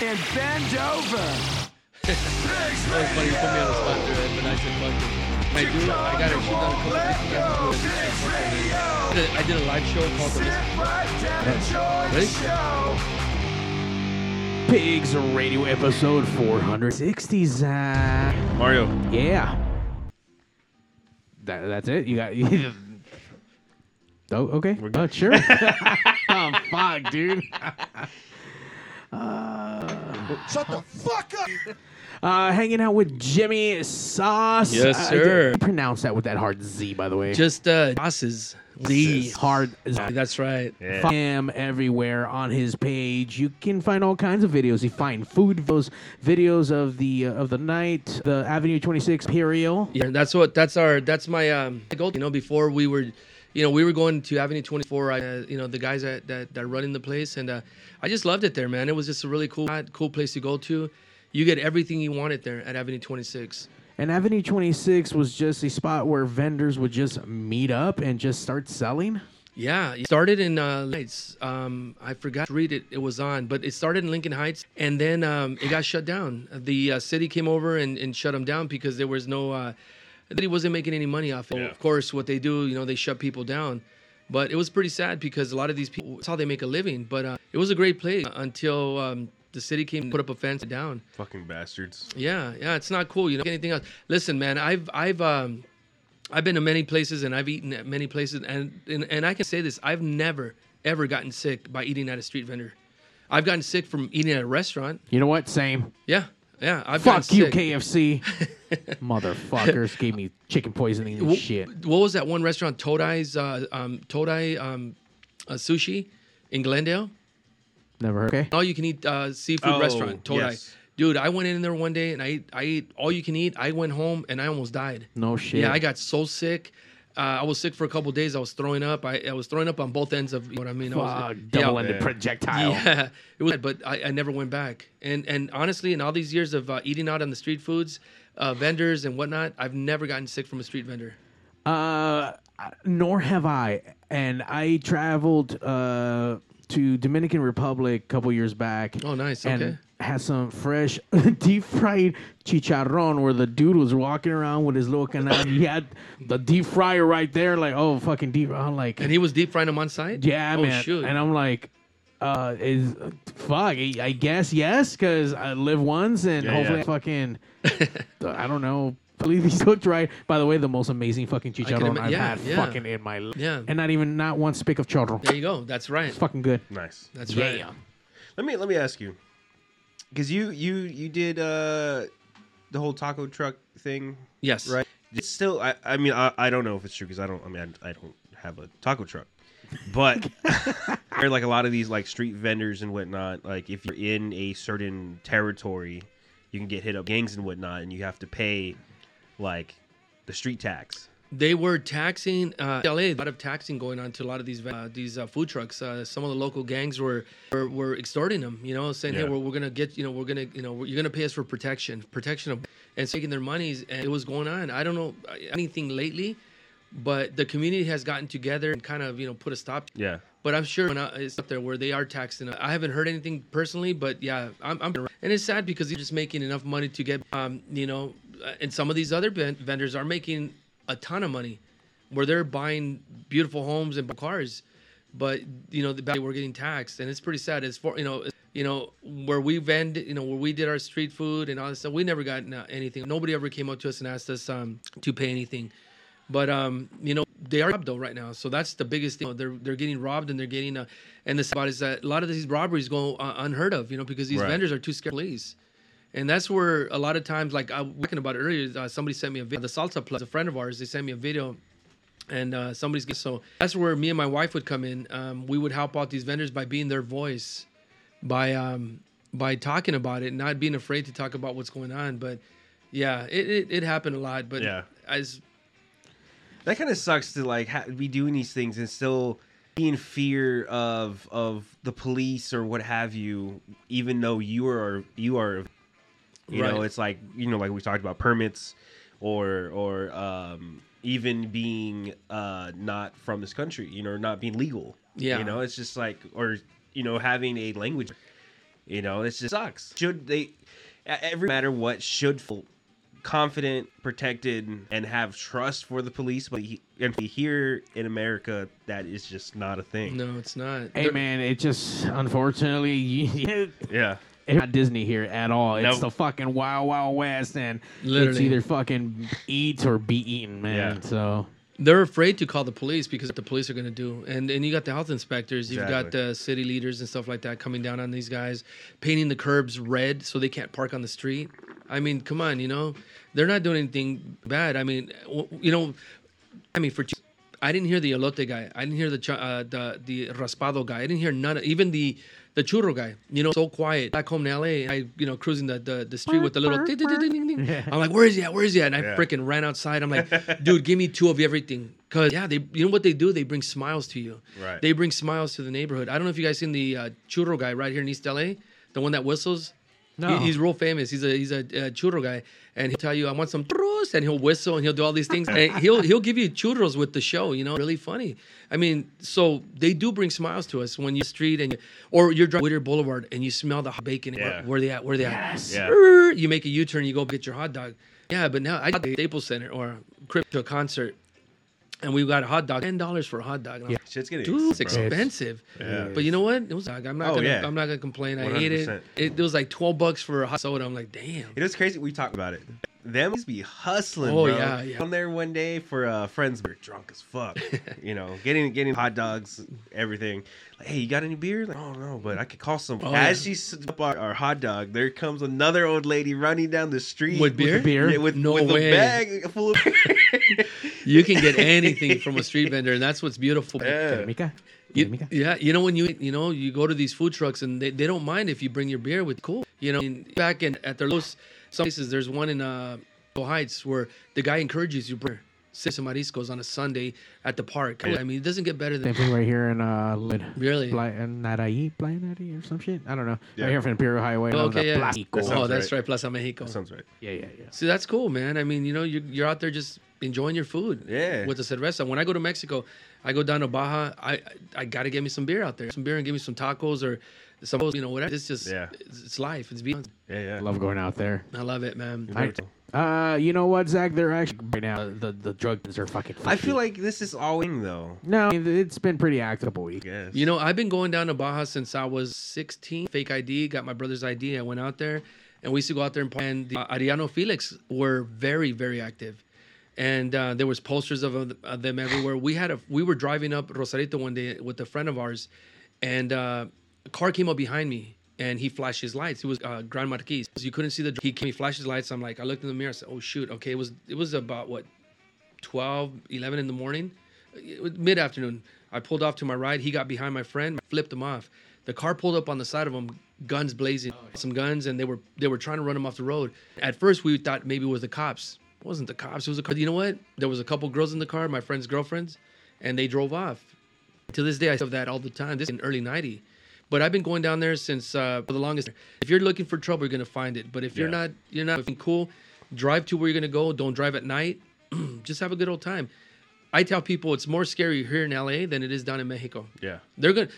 and bend over. That was funny. You put me on the spot there, but I said fuck it. I do. I got to shoot on a couple of I did, I did a live show called the Ready? Pigs Radio episode 460, Zach. Mario. Yeah. That, that's it? You got. oh, okay. Uh, sure. oh, fuck, dude. Shut the fuck up! Uh, hanging out with Jimmy Sauce. Yes, Uh, sir. pronounce that with that hard Z, by the way. Just uh, bosses. Z. hard Z. That's right. Yeah. Find him everywhere on his page. You can find all kinds of videos. You find food videos, videos of the uh, of the night, the Avenue 26 Imperial. Yeah, that's what. That's our. That's my um goal. You know, before we were, you know, we were going to Avenue 24. I, uh, you know, the guys that that that are running the place, and uh, I just loved it there, man. It was just a really cool, cool place to go to. You get everything you wanted there at Avenue 26. And Avenue 26 was just a spot where vendors would just meet up and just start selling. Yeah, it started in uh, Heights. Um, I forgot to read it. It was on, but it started in Lincoln Heights, and then um, it got shut down. The uh, city came over and, and shut them down because there was no. Uh, the city wasn't making any money off it. Yeah. Of course, what they do, you know, they shut people down. But it was pretty sad because a lot of these people, that's how they make a living. But uh, it was a great place until um, the city came and put up a fence down. Fucking bastards. Yeah, yeah, it's not cool. You know, anything else. Listen, man, I've I've um, I've been to many places and I've eaten at many places, and and, and I can say this: I've never ever gotten sick by eating at a street vendor. I've gotten sick from eating at a restaurant. You know what? Same. Yeah, yeah. I've Fuck gotten you, sick. KFC. Motherfuckers gave me chicken poisoning and Wh- shit. What was that one restaurant? Todai's uh, um, Todai um, uh, sushi in Glendale. Never heard. Okay. All you can eat uh, seafood Oh, restaurant. Todai. yes. Dude, I went in there one day and I ate, I ate all you can eat. I went home and I almost died. No shit. Yeah, I got so sick. Uh, I was sick for a couple days. I was throwing up. I, I was throwing up on both ends of you know what I mean. I was, Fuck, double-ended Yeah. projectile. Yeah, it was, but I, I never went back. And and honestly, in all these years of uh, eating out on the street foods, uh, vendors and whatnot, I've never gotten sick from a street vendor. Uh, nor have I. And I traveled uh, to Dominican Republic a couple years back. Oh, nice. And Okay. had some fresh deep fried chicharron where the dude was walking around with his little canal. he had the deep fryer right there, like, oh, fucking deep. I'm like, And he was deep frying them on site. yeah, oh, man. Shoot. And I'm like, uh, is fuck. I I guess yes, because I live once, and Yeah, hopefully yeah. I fucking, I don't know. Believe he's cooked right. By the way, the most amazing fucking chicharron ima- I've yeah, had yeah. fucking in my life. Yeah. And not even not one spick of chorro. there you go. That's right. It's fucking good. Nice. That's right. Yeah. Let me let me ask you, because you you you did uh the whole taco truck thing, Yes. right? It's still, I I mean, I, I don't know if it's true because I don't. I mean, I, I don't have a taco truck, but there like a lot of these like street vendors and whatnot. Like if you're in a certain territory, you can get hit up gangs and whatnot, and you have to pay like the street tax. They were taxing uh, LA. A lot of taxing going on to a lot of these uh, these uh, food trucks. Uh, some of the local gangs were were, were extorting them. You know, saying, "Hey, Yeah. we're, we're gonna get you know we're gonna you know you're gonna pay us for protection, protection of," and taking their monies. And it was going on. I don't know uh, anything lately, but the community has gotten together and kind of you know put a stop. Yeah. But I'm sure when I- it's up there where they are taxing. I haven't heard anything personally, but yeah, I'm, I'm and it's sad because you're just making enough money to get, um, you know, uh, and some of these other ven- vendors are making a ton of money, where they're buying beautiful homes and cars, but you know, the back we're getting taxed, and it's pretty sad. It's for you know, you know, where we vend, you know, where we did our street food and all this stuff, we never got anything. Nobody ever came up to us and asked us um, to pay anything. But um, you know, they are robbed though right now. So that's the biggest thing. They're they're getting robbed and they're getting uh, and the about is that a lot of these robberies go uh, unheard of. You know, because these Right. vendors are too scared of police. And that's where a lot of times, like I was talking about earlier, uh, somebody sent me a video. The Salsa Plus, a friend of ours, they sent me a video, and uh, somebody's so that's where me and my wife would come in. Um, we would help out these vendors by being their voice, by um, by talking about it, not being afraid to talk about what's going on. But yeah, it it, it happened a lot. But Yeah. as that kind of sucks to like ha- be doing these things and still be in fear of of the police or what have you, even though you are you are, you know, it's like you know, like we talked about permits, or or um, even being uh, not from this country, you know, not being legal. Yeah. you know, it's just like or you know having a language, you know, it just sucks. Should they? Every matter what should confident, protected, and have trust for the police. But he, and here in America, that is just not a thing. no, it's not. Hey man, it just unfortunately you, Yeah. it's not Disney here at all. It's Nope. the fucking Wild Wild West, and it's either fucking eat or be eaten, man. Yeah. So they're afraid to call the police because what the police are going to do. And and you got the health inspectors you've got the city leaders and stuff like that coming down on these guys painting the curbs red so they can't park on the street. I mean come on you know? They're not doing anything bad. I mean you know i mean for i didn't hear the elote guy. I didn't hear the uh, the the raspado guy. I didn't hear none of, even the the churro guy, you know, so quiet. Back home in LA, I, you know, cruising the, the, the street with the little ding, ding, ding, ding, ding, ding. I'm like, where is he at? Where is he at? And I Yeah. freaking ran outside. I'm like, dude, give me two of everything. Cause yeah, they, you know what they do? They bring smiles to you. Right. They bring smiles to the neighborhood. I don't know if you guys seen the uh, churro guy right here in East LA, the one that whistles. No. He- he's real famous. He's a he's a uh, churro guy, and he'll tell you, "I want some churros," and he'll whistle and he'll do all these things. and he'll he'll give you churros with the show. You know, really funny. I mean, so they do bring smiles to us when you street and you, or you're driving Whittier Boulevard and you smell the hot bacon. Yeah. Where, where they at? Where they Yes. at? Yeah. You make a U turn, you go get your hot dog. Yeah, but now I got the Staples Center or Crip to a concert, and we got a hot dog, ten dollars for a hot dog. Yeah. like, Shit's getting Dude, it's expensive. Yeah. But you know what? It was. I'm not Oh, gonna. yeah. I'm not gonna complain. I ate it. 100%. It, it was like twelve bucks for a hot soda. I'm like, damn. It was crazy. We talked about it. Them used be hustling, Oh, bro. yeah, yeah. On there one day for uh, friends, we were drunk as fuck. you know, getting getting hot dogs, everything. Like, hey, you got any beer? Like, oh no, but I could call some. Oh, As yeah. she set up our, our hot dog, there comes another old lady running down the street With beer? beer? Yeah, with No with way. a bag full of. You can get anything from a street vendor, and that's what's beautiful. yeah. You- yeah, you know when you you know you go to these food trucks and they, they don't mind if you bring your beer with cool. You know, back in at their Los some places, there's one in uh Heights where the guy encourages you to bring six mariscos on a Sunday at the park. I mean, it doesn't get better Same than thing right here in uh, Lid. really. Pla- in Naraí, Playa Naraí or some shit. I don't know. Yeah. Right here from Imperial Highway. Oh, okay, the yeah. Plástico. That oh, that's right. right, Plaza Mexico. That sounds right. Yeah, yeah, yeah. See, that's cool, man. I mean, you know, you're, you're out there just enjoying your food. Yeah. With the cerveza. When I go to Mexico, I go down to Baja. I I, I got to get me some beer out there. Some beer and give me some tacos or some, you know, whatever. It's just, Yeah. it's, it's life. It's beyond. Yeah, yeah. I love going out there. I love it, man. I, uh, you know what, Zach? They're actually right now. The the drug dealers are fucking. I feel like this is all in though. no, it's been pretty active a week. Yes. You know, I've been going down to Baja since I was 16. Fake ID, got my brother's ID. I went out there, and we used to go out there and play. And the uh, Arellano Felix were very, very active, and uh, there was posters of, of them everywhere. We had a we were driving up Rosarito one day with a friend of ours, and uh, a car came up behind me. And he flashed his lights. It was uh, Grand Marquis. You couldn't see the. He came. He flashed his lights. I'm like, I looked in the mirror. I said, "Oh shoot! Okay, it was. It was about what 12, 11 in the morning, mid afternoon. I pulled off to my right. He got behind my friend, flipped him off. The car pulled up on the side of him, guns blazing, some guns, and they were they were trying to run him off the road. At first, we thought maybe it was the cops. It wasn't the cops. It was a car. You know what? There was a couple girls in the car, my friend's girlfriends, and they drove off. To this day, I have that all the time. This is in early '90, but I've been going down there since uh, for the longest. If you're looking for trouble, you're gonna find it. But if you're Yeah. not, you're not feeling cool. Drive to where you're gonna go. Don't drive at night. Just have a good old time. I tell people it's more scary here in LA than it is down in Mexico. Yeah. They're gonna,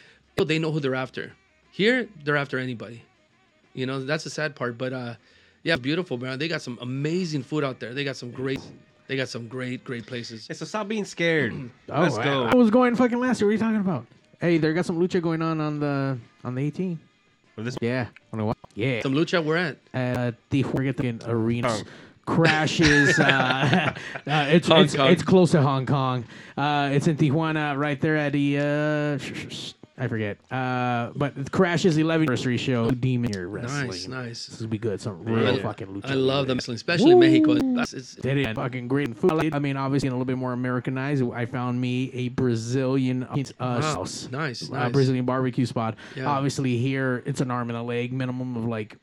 they know who they're after. Here, they're after anybody. You know, that's the sad part. But uh, yeah, beautiful, man. They got some amazing food out there. They got some great, they got some great, great places. Hey, so stop being scared. Oh, Let's I- go. I, was going fucking last year. What are you talking about? Hey, they got some lucha going on on the on the 18. Well, this- Yeah. On the what? Yeah. Some lucha, we're at. uh, the forget the arena Kong. crashes. uh, uh, it's Hong it's, Kong. it's close to Hong Kong. Uh, it's in Tijuana, right there at the uh, I forget. Uh, but Crash's 11th anniversary show, Demon Here Wrestling. Nice, nice. This will be good. Some real I- fucking lucha. I love the wrestling, especially in Mexico. It's, it's, They did fucking great food. I mean, obviously, a little bit more Americanized. I found me a Brazilian uh, Wow. house. Nice, uh, nice. Brazilian barbecue spot. Yeah. Obviously, here it's an arm and a leg, minimum of like,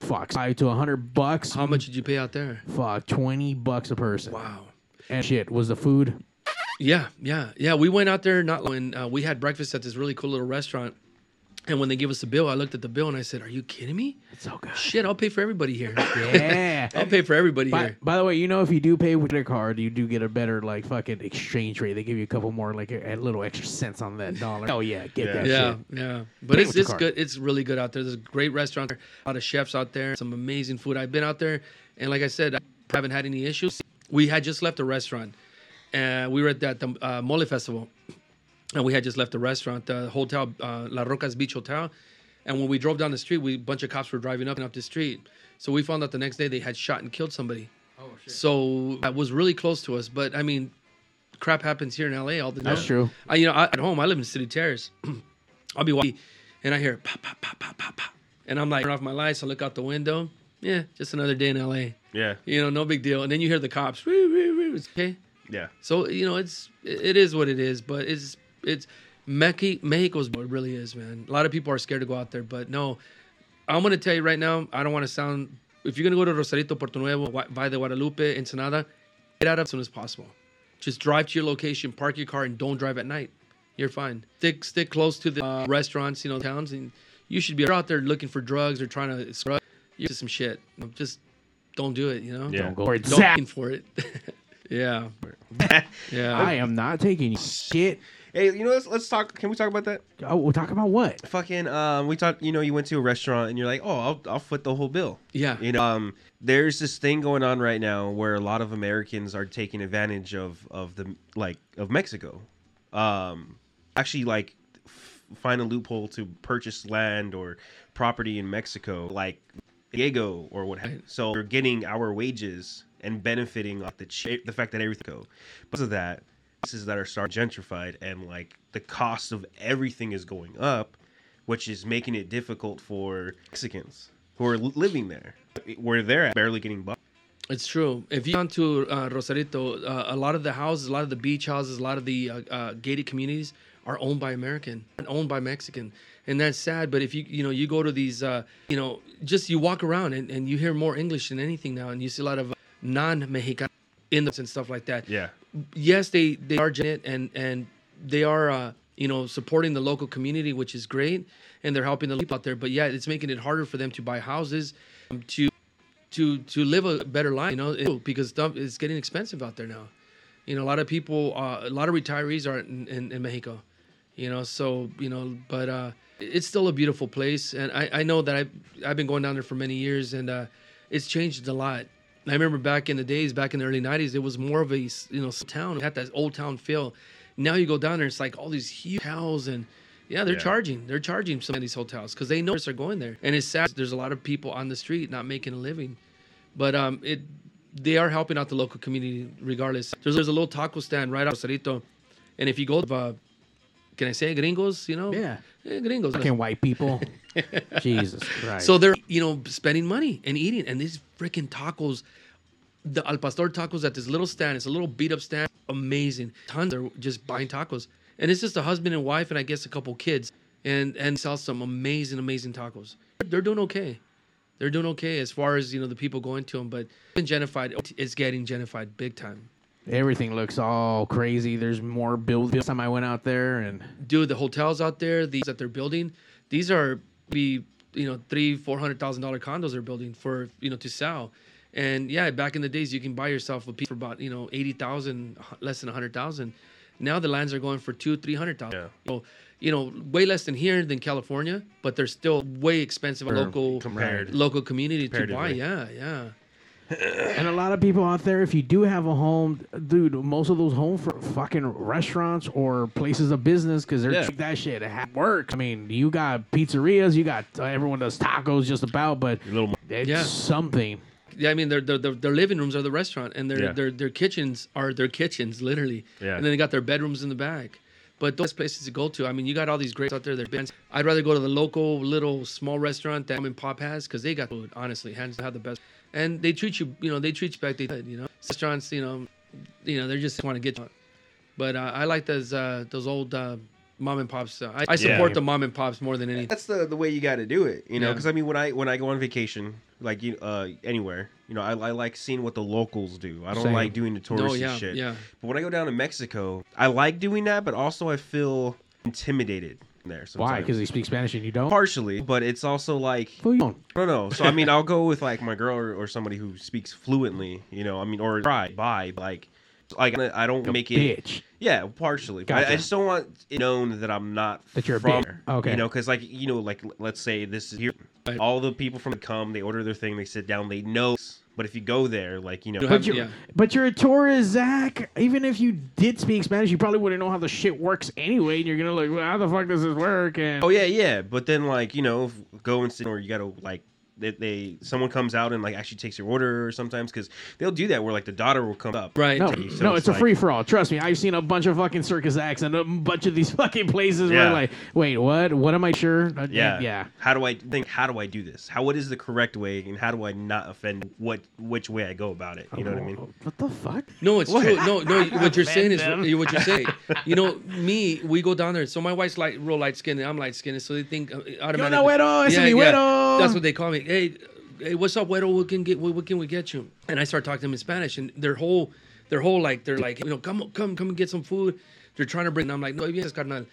fuck, five to a hundred bucks. how much did you pay out there? Fuck, twenty bucks a person. Wow. And shit, was the food? Yeah, yeah, yeah. We went out there not when uh, we had breakfast at this really cool little restaurant, and when they gave us the bill, I looked at the bill and I said, "Are you kidding me? It's so good. Shit, I'll pay for everybody here. Yeah. I'll pay for everybody By, here." by the way, you know if you do pay with their card, you do get a better like fucking exchange rate. They give you a couple more like a, a little extra cents on that dollar. Oh yeah, get Yeah. that Yeah, shit. yeah. But Pay it's it's good. It's really good out there. There's a great restaurant there, a lot of chefs out there, some amazing food. I've been out there, and like I said, I haven't had any issues. We had just left the restaurant, and we were at that the uh, Mole Festival, and we had just left the restaurant, the hotel, uh, La Rocas Beach Hotel, and when we drove down the street, we a bunch of cops were driving up and up the street. So we found out the next day they had shot and killed somebody. Oh shit! So that was really close to us, but I mean, crap happens here in LA all the time. That's true. I, you know, I, at home, I live in City Terrace. I'll be walking, and I hear pop, pop, pop, pop, pop, pop, and I'm like, turn off my lights. I look out the window. Yeah, just another day in LA. Yeah. You know, no big deal. And then you hear the cops. "Woo, woo, woo." It's okay. Yeah. So you know, it's it is what it is, but it's it's Mexico, Mexico's what it really is, man. A lot of people are scared to go out there, but no, I'm gonna tell you right now. I don't want to sound. If you're gonna go to Rosarito, Puerto Nuevo, Gua- Valle de Guadalupe, Ensenada, get out as soon as possible. Just drive to your location, park your car, and don't drive at night. You're fine. Stick stick close to the uh, restaurants, you know, towns, and you should be out there looking for drugs or trying to scrub. You're just some shit. Just don't do it. You know. Yeah. Don't go for it. Don't Zap. looking for it. yeah. Yeah. I am not taking shit. Hey, you know, let's, let's talk. Can we talk about that? Oh, we'll talk about what? Fucking, um, we talked. You know, you went to a restaurant and you're like, oh, I'll, I'll foot the whole bill. Yeah. You know, um, there's this thing going on right now where a lot of Americans are taking advantage of of the like of Mexico. Um, actually, like f- find a loophole to purchase land or property in Mexico, like Diego or what. have you. So we're getting our wages and benefiting off the the fact that everything go. Because of that, places that are starting gentrified and like the cost of everything is going up, which is making it difficult for Mexicans who are living there, where they're barely getting by. It's true. If you gone to uh, Rosarito, uh, a lot of the houses, a lot of the beach houses, a lot of the uh, uh, gated communities are owned by American owned by Mexican, and that's sad. But if you you know you go to these, uh, you know, just you walk around and, and you hear more English than anything now, and you see a lot of non-Mexican in the and stuff like that. Yeah. yes, they they are gen- and and they are uh, you know supporting the local community, which is great, and they're helping the people out there. But yeah, it's making it harder for them to buy houses, um, to to to live a better life. You know, because stuff is getting expensive out there now. You know, a lot of people, uh, a lot of retirees are in, in, in Mexico. You know, so you know, but uh, it's still a beautiful place, and I, I know that I've I've been going down there for many years, and uh, it's changed a lot. I remember back in the days, back in the early '90s, it was more of a you know town. It had that old town feel. Now you go down there, it's like all these huge hotels, and yeah, they're Yeah. charging. They're charging some of these hotels because they know they're going there, and it's sad. There's a lot of people on the street not making a living, but um, it they are helping out the local community regardless. There's, there's a little taco stand right out Rosarito, and if you go, uh, can I say gringos? You know, Yeah. Eh, gringos. Fucking white people. Jesus Christ. So they're you know spending money and eating, and these freaking tacos, the al pastor tacos at this little stand. It's a little beat up stand, amazing. Tons are just buying tacos, and it's just a husband and wife, and I guess a couple kids, and and sell some amazing amazing tacos. They're doing okay. They're doing okay as far as you know the people going to them, but in gentrified, it's getting gentrified big time. Everything looks all crazy. There's more build. This time I went out there and dude, the hotels out there, these that they're building, these are be you know three, four hundred thousand dollar condos they're building for you know to sell. And yeah, back in the days, you can buy yourself a piece for about you know eighty thousand, less than a hundred thousand. Now the lands are going for two, three hundred thousand. Yeah. So you know, way less than here than California, but they're still way expensive Or local compared. local community to buy. Comparatively. Yeah, yeah. And a lot of people out there, if you do have a home, dude, most of those homes for fucking restaurants or places of business because they're Yeah. that shit. It works. I mean, you got pizzerias, you got uh, everyone does tacos just about, but little it's Yeah. something. Yeah, I mean, their, their their their living rooms are the restaurant, and their Yeah. their their kitchens are their kitchens, literally. Yeah. And then they got their bedrooms in the back. But those places to go to, I mean, you got all these greats out there. There's bands. I'd rather go to the local little small restaurant that mom and pop has because they got food. Honestly, hands down, have the best. And they treat you, you know, they treat you back. They, you know, restaurants, you know, you know, they just want to get you. But uh, I like those uh, those old uh, mom and pops. Uh, I, I support Yeah. the mom and pops more than anything. That's the the way you got to do it, you know. Yeah. Because I mean, when I when I go on vacation, like you uh anywhere, you know, I, I like seeing what the locals do. I don't Same. like doing the touristy No, yeah, shit. yeah. But when I go down to Mexico, I like doing that, but also I feel intimidated there. Sometimes. Why? Because they speak Spanish and you don't. partially, but it's also like Well, you don't. I don't know. So I mean, I'll go with like my girl or, or somebody who speaks fluently. You know, I mean, or try by like, like I don't A make it. bitch. Yeah, partially. But I- I, just don't want it known that I'm not That you're a from. bitch. Okay. You know, because like you know, like let's say this is here. All the people from come, they order their thing, they sit down, they know. But if you go there, like you know, But you're, yeah. but you're a tourist, Zach. Even if you did speak Spanish, you probably wouldn't know how the shit works anyway. And you're gonna like, well, how the fuck does this work? And Oh yeah, yeah. But then like you know, f- go and sit or you gotta like they, they someone comes out and like actually takes your order sometimes because they'll do that where like the daughter will come up. Right. no, you. So no, it's, a like- free for all. Trust me, I've seen a bunch of fucking circus acts and a bunch of these fucking places where like, wait, what? What am I sure? Uh, Yeah. yeah. How do I think? How do I do this? How what is the correct way, and how do I not offend what which way I go about it? You know what I mean? What the fuck? No, it's What? true. No, no. What you're saying is them. what you're saying. You know, me, we go down there. So my wife's like real light skinned, and I'm light skinned, so they think uh, automatically. no güero, ese mi güero. That's what they call me. Hey, hey, what's up, güero? What can get? What, what can we get you? And I start talking to them in Spanish, and their whole, their whole like, they're like, you know, come, come, come and get some food. They're trying to bring. And I'm like, no, bien, carnal.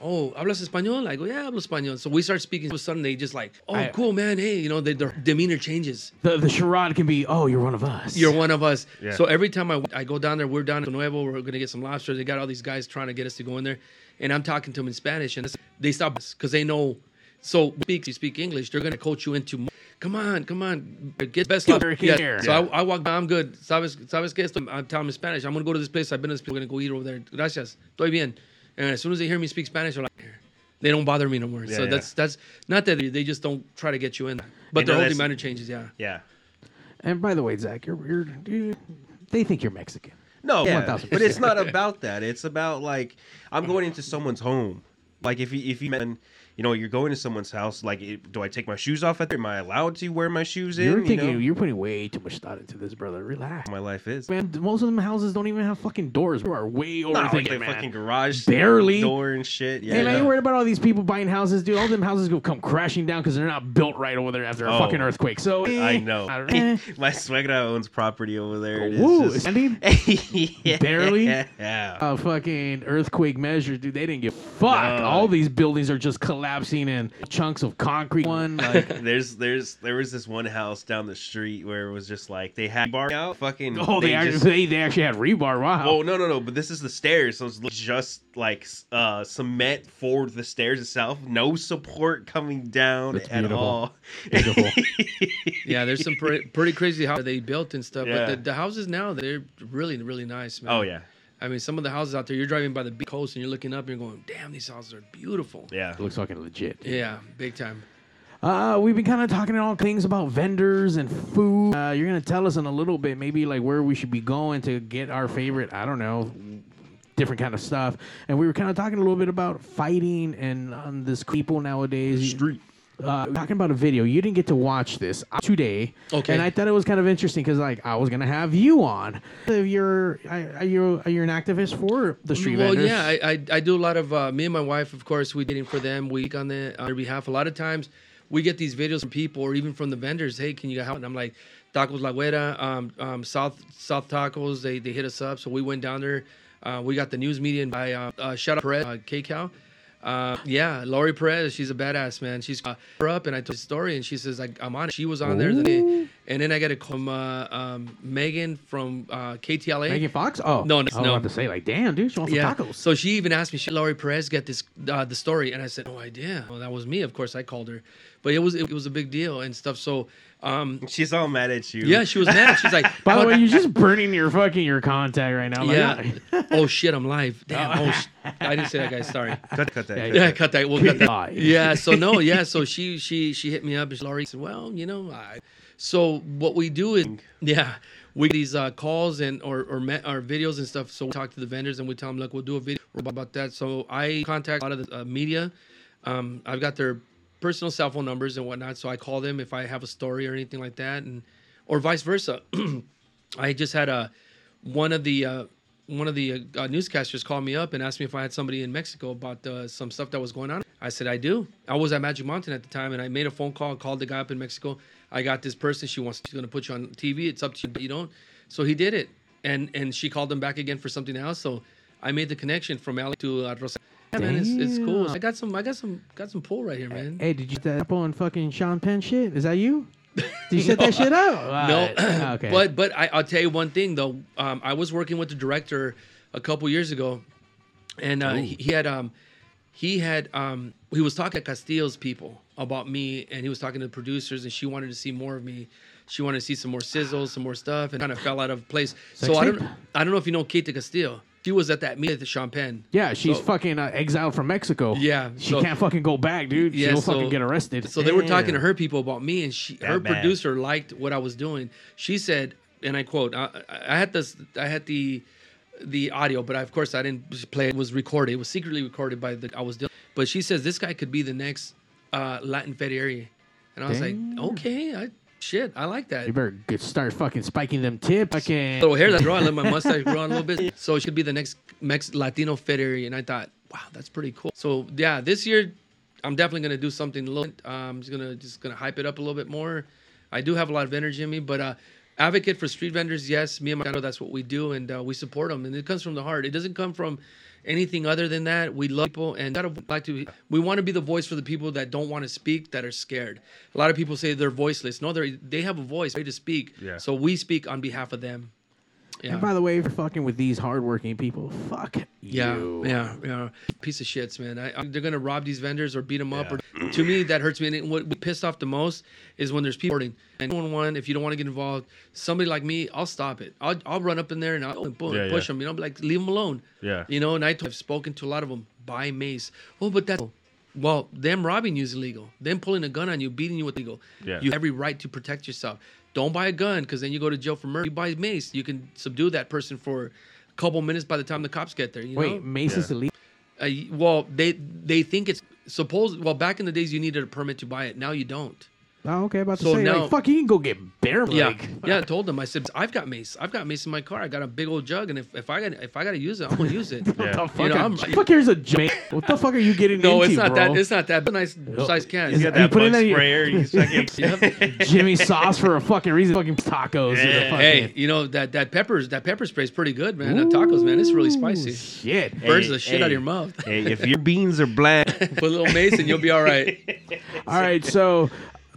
Oh, hablas español? I go, yeah, hablo español. So we start speaking. All of a sudden, they just like, oh, I- cool, man. Hey, you know, they, their demeanor changes. The the charade can be, oh, you're one of us. You're one of us. Yeah. So every time I, I go down there, we're down in Nuevo, we're going to get some lobster. They got all these guys trying to get us to go in there. And I'm talking to them in Spanish, and they stop us because they know. So speak, you speak English, they're going to coach you into, more. come on, come on, get best Get lobster. here. So I, I walk by, I'm good. ¿Sabes, sabes qué? Esto- I'm telling them in Spanish. I'm going to go to this place. I've been to this place. We're going to go eat over there. Gracias. Estoy bien. And as soon as they hear me speak Spanish, they're like, they don't bother me no more. so yeah. that's, that's not that they, they just don't try to get you in. But You their know, whole demeanor changes, yeah. Yeah. And by the way, Zach, you're, you're, they think you're Mexican. No, yeah, 1000%. but it's not about that. It's about like I'm going into someone's home. Like if you if you met, you know, you're going to someone's house. Like, it, do I take my shoes off? At there? Am I allowed to wear my shoes in? You're you thinking know? you're putting way too much thought into this, brother. Relax. my life is. Man, most of them houses don't even have fucking doors. You are way No, like the man. fucking garage Barely. door and shit. Yeah, Hey man, no. you worried about all these people buying houses, dude? All them houses go come crashing down because they're not built right over there after a Oh. fucking earthquake. So I eh, know. I eh. my suegra owns property over there. Woo, just- yeah. Barely? Yeah. uh, fucking earthquake measures, dude. They didn't give fuck. No. All these buildings are just collapsing in chunks of concrete. One like There's there's there was this one house down the street where it was just like they had bar out fucking oh, they, actually just- they, they actually had rebar. Wow. Oh no no no! But this is the stairs, so it's just like uh, cement for the stairs itself. No support coming down That's at beautiful. all. Beautiful. Yeah, there's some pretty, pretty crazy houses they built and stuff. Yeah. But the, the houses now, they're really, really nice, man. oh yeah, I mean, some of the houses out there, you're driving by the big coast and you're looking up and you're going, damn, these houses are beautiful. yeah. It looks fucking legit. Yeah, big time. Uh, we've been kind of talking all things about vendors and food. Uh, you're gonna tell us in a little bit, maybe like where we should be going to get our favorite. I don't know, different kind of stuff. And we were kind of talking a little bit about fighting and on this people nowadays. Street. Uh, talking about a video. You didn't get to watch this uh, today. Okay. And I thought it was kind of interesting because like I was gonna have you on. If you're, are you, are you an activist for the street well, vendors? yeah, I, I, I do a lot of, uh, me and my wife, of course, we dating for them. We on, the, on their behalf. A lot of times we get these videos from people or even from the vendors. Hey, can you help? And I'm like, Tacos La Güera, um, um, South South Tacos, they, they hit us up. So we went down there. Uh, we got the news media and by uh, uh, shout out Perez, uh, KCAL. Uh, yeah, Laurie Perez, she's a badass, man. She's uh, her up, and I told the story, and she says, like, I'm on it. She was on there. The day, and then I got a call from uh, um, Megan from uh, KTLA. Megan Fox. Oh No, no, I was no. about to say like, damn, dude, she wants Yeah. some tacos. So she even asked me, should Laurie Perez get this uh, the story? And I said, no idea. Well, that was me. Of course, I called her, but it was it, was a big deal and stuff. So, um, She's all mad at you. yeah, she was mad. She's like, By the way, you're just burning your fucking your contact right now. Like, yeah. oh shit, I'm live. Damn. Oh, sh- I didn't say that, guys. Sorry. cut cut that. Yeah, cut Yeah, that. cut that. We'll cut that. Yeah. So no. Yeah. So she she she hit me up and Laurie said, well, you know, I. So what we do is, yeah, we get these uh, calls and or or, met, or videos and stuff. So we talk to the vendors and we tell them, look, we'll do a video about that. So I contact a lot of the uh, media. Um, I've got their personal cell phone numbers and whatnot. So I call them if I have a story or anything like that, and or vice versa. I just had a one of the uh, one of the uh, newscasters called me up and asked me if I had somebody in Mexico about uh, some stuff that was going on. I said I do. I was at Magic Mountain at the time, and I made a phone call, called the guy up in Mexico. I got this person. She wants she's going to put you on TV. It's up to you, but you don't. So he did it, and and she called him back again for something else. So I made the connection from LA to uh, Rosa. Yeah, man, it's, it's cool. I got some. I got some. Got some pull right here, man. Hey, did you get that Apple and fucking Sean Penn shit? Is that you? Did you set that shit up? No, Alright, okay. but but I, I'll tell you one thing though. Um, I was working with the director a couple years ago, and uh, he, he had um, he had um, he was talking to Castillo's people about me, and he was talking to the producers, and she wanted to see more of me. She wanted to see some more sizzles, some more stuff, and kind of fell out of place. Sex so I don't I don't know if you know Kate Castillo. She was at that meet at the Champagne. yeah, she's So- fucking uh, exiled from Mexico. Yeah, she so- can't fucking go back, dude. Yeah, She'll so- fucking get arrested. So they were talking to her people about me, and she, That her bad. producer liked what I was doing. She said, and I quote, I, I had this, I had the, the audio, but I, of course I didn't play. It was recorded. It was secretly recorded by the I was doing. But she says this guy could be the next uh, Latin Fieri, and I was Damn. like, okay, I, shit, I like that. You better get, start fucking spiking them tips. Fucking little hair that grow. I let my mustache grow on a little bit. So it should be the next Mex Latino Fieri. And I thought, wow, that's pretty cool. So yeah, this year I'm definitely gonna do something a little. I'm just gonna just gonna hype it up a little bit more. I do have a lot of energy in me, but uh, advocate for street vendors. Yes, me and my know that's what we do, and uh, we support them. And it comes from the heart. It doesn't come from anything other than that. We love people and gotta like to. We want to be the voice for the people that don't want to speak, that are scared. A lot of people say they're voiceless. No, they they have a voice, ready to speak. Yeah. So we speak on behalf of them. Yeah. And by the way, if you're fucking with these hardworking people, fuck Yeah, you. yeah, yeah. Piece of shits, man. I, I, they're gonna rob these vendors or beat them up. Or to me, that hurts me. And what what pissed off the most is when there's people reporting and one one. If you don't want to get involved, somebody like me, I'll stop it. I'll I'll run up in there and I'll boom, Yeah, push yeah. them. You know, be like leave them alone. Yeah. You know, and I, I've spoken to a lot of them. Buy mace. Oh, but that's well, them robbing you is illegal. Them pulling a gun on you, beating you with illegal. Yeah. You have every right to protect yourself. Don't buy a gun because then you go to jail for murder. You buy mace, you can subdue that person for a couple minutes by the time the cops get there. You Wait, know? Mace is illegal. Uh, well, they they think it's supposed. Well, back in the days, you needed a permit to buy it. Now you don't. Oh, okay. About to So say, now- like, fuck, you can go get bear Yeah, leg. yeah. I told them. I said, I've got mace. I've got mace in my car. I got a big old jug, and if, if I got if I got to use it, I'm gonna use it. What the fuck? You know, I'm- fuck, here's a j- What the fuck are you getting no, into, it's not bro? that. It's not that. But nice size can. Is You got are you that putting bug that in your- sprayer. You fucking Jimmy sauce for a fucking reason. Fucking tacos. Yeah. fucking- Hey, you know that that peppers that pepper spray is pretty good, man. That tacos, man, it's really spicy. Shit. Burns Hey, the shit out of your mouth. hey, if your beans are black, Put a little mace, and you'll be all right. All right, so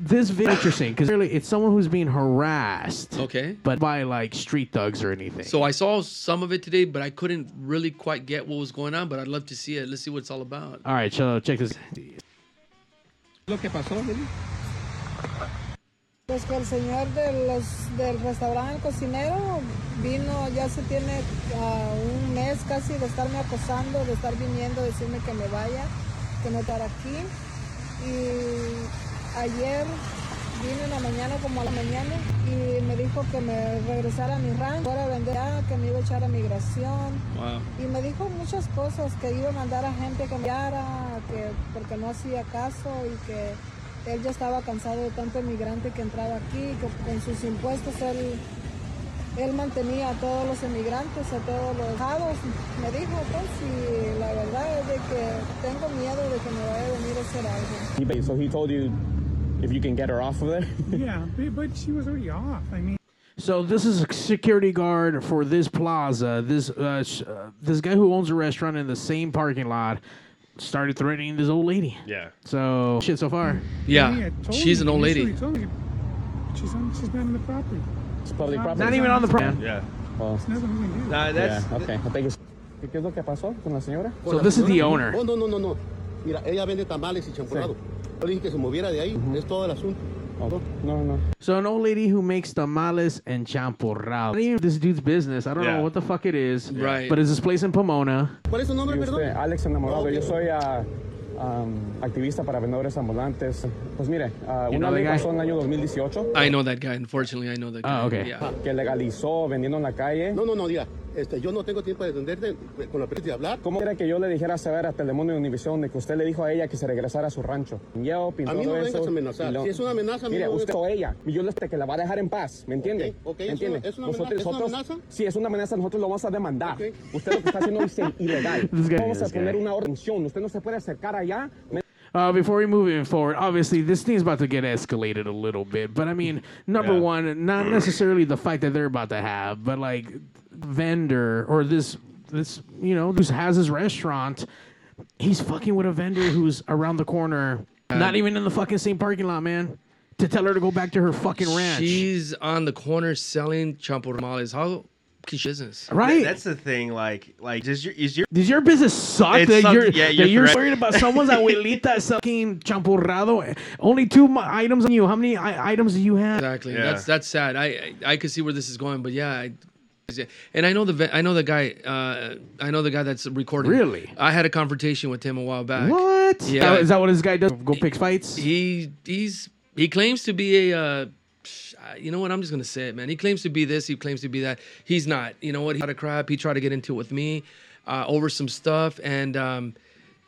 this video interesting because really it's someone who's being harassed, Okay. but by like street thugs or anything. So I saw some of it today, but I couldn't really quite get what was going on. But I'd love to see it. Let's see what it's all about. All right, so check this. lo que pasó, Lili? Pues que el señor de los, del restaurante, el cocinero, vino, ya se tiene ah, un mes casi de estarme acosando, de estar viniendo, decirme que me vaya, que no estar aquí. Y ayer vino en la mañana, como a la mañana, y me dijo que me regresara a mi rancho, fuera a vender, que me iba a echar a migración. Wow. Y me dijo muchas cosas, que iba a mandar a gente que me que porque no hacía caso y que él ya estaba cansado de tanto inmigrante que entraba aquí, que con sus impuestos él, él mantenía a todos los emigrantes, a todos los dejados. Me dijo, pues, y la verdad es de que tengo miedo de que me vaya a venir a hacer algo. So he told you if you can get her off of there? Yeah, but, but she was already off. I mean, So this is a security guard for this plaza. This uh, sh- uh, this guy who owns a restaurant in the same parking lot started threatening this old lady. Yeah. So shit so far. Yeah, I told she's you, an old lady. told She's on. She's not on the property. It's public Not- property. Not even on the property. yeah. Oh, There's nothing we can do. Nah, that's yeah, okay. I think it's... ¿Y ¿Qué es lo que pasó con la señora? So this is the owner. No, no, no, no, no. Mira, ella vende tamales y champurrado. Yo le dije que se moviera de ahí. Es todo el asunto. Oh, no, no. So an old lady who makes tamales and champurrado. Not even this dude's business. I don't Yeah. know what the fuck it is. Right. But it's this place in Pomona. ¿Cuál es su nombre, perdón? Alex enamorado. Yo soy ah, um, activista para vendedores ambulantes. Pues mire, ah, You una ley pasó en el año 2018 I know that guy. Unfortunately, I know that Ah, guy. Yeah. que legalizó vendiendo en la calle. No, no, no, diga. Este, yo no tengo tiempo de atenderte con la de hablar. ¿Cómo quiere que yo le dijera saber a Telemundo y Univisión de que usted le dijo a ella que se regresara a su rancho? Yelp y A mí no me vengas a amenazar. lo- Si es una amenaza, a mí Mire, no usted o ella. Y yo le que la va a dejar en paz, ¿me entiende? Ok, ok, ¿Me ¿es entiende? una- es una Nosotros- amenaza- es una nosotros- amenaza? Sí, es una amenaza. Nosotros lo vamos a demandar. Usted lo que está haciendo es ilegal. Guy- vamos a poner guy. una orden. Usted no se puede acercar allá. Uh, before we move in forward, obviously this thing's about to get escalated a little bit. But I mean, number Yeah. one, not necessarily the fight that they're about to have, but like vendor or this this you know who has his restaurant, he's fucking with a vendor who's around the corner, uh, not even in the fucking same parking lot, man. To tell her to go back to her fucking ranch. She's on the corner selling champurrales. How can business? Right. That's the thing. Like, like does your is your Does your business suck that something- you're, yeah, that you're you're worried about someone's abuelita selling champurrado? Only two items on you. How many I- items do you have? Exactly. That's that's sad. I, I I could see where this is going, but yeah, I, and I know the I know the guy. Uh, I know the guy that's recording. Really? I had a confrontation with him a while back. What? Yeah. Is that what this guy does? Go pick fights? He he's he claims to be a. Uh, you know what? I'm just gonna say it, man. He claims to be this. He claims to be that. He's not. You know what? He had a crap. He tried to get into it with me uh, over some stuff, and um,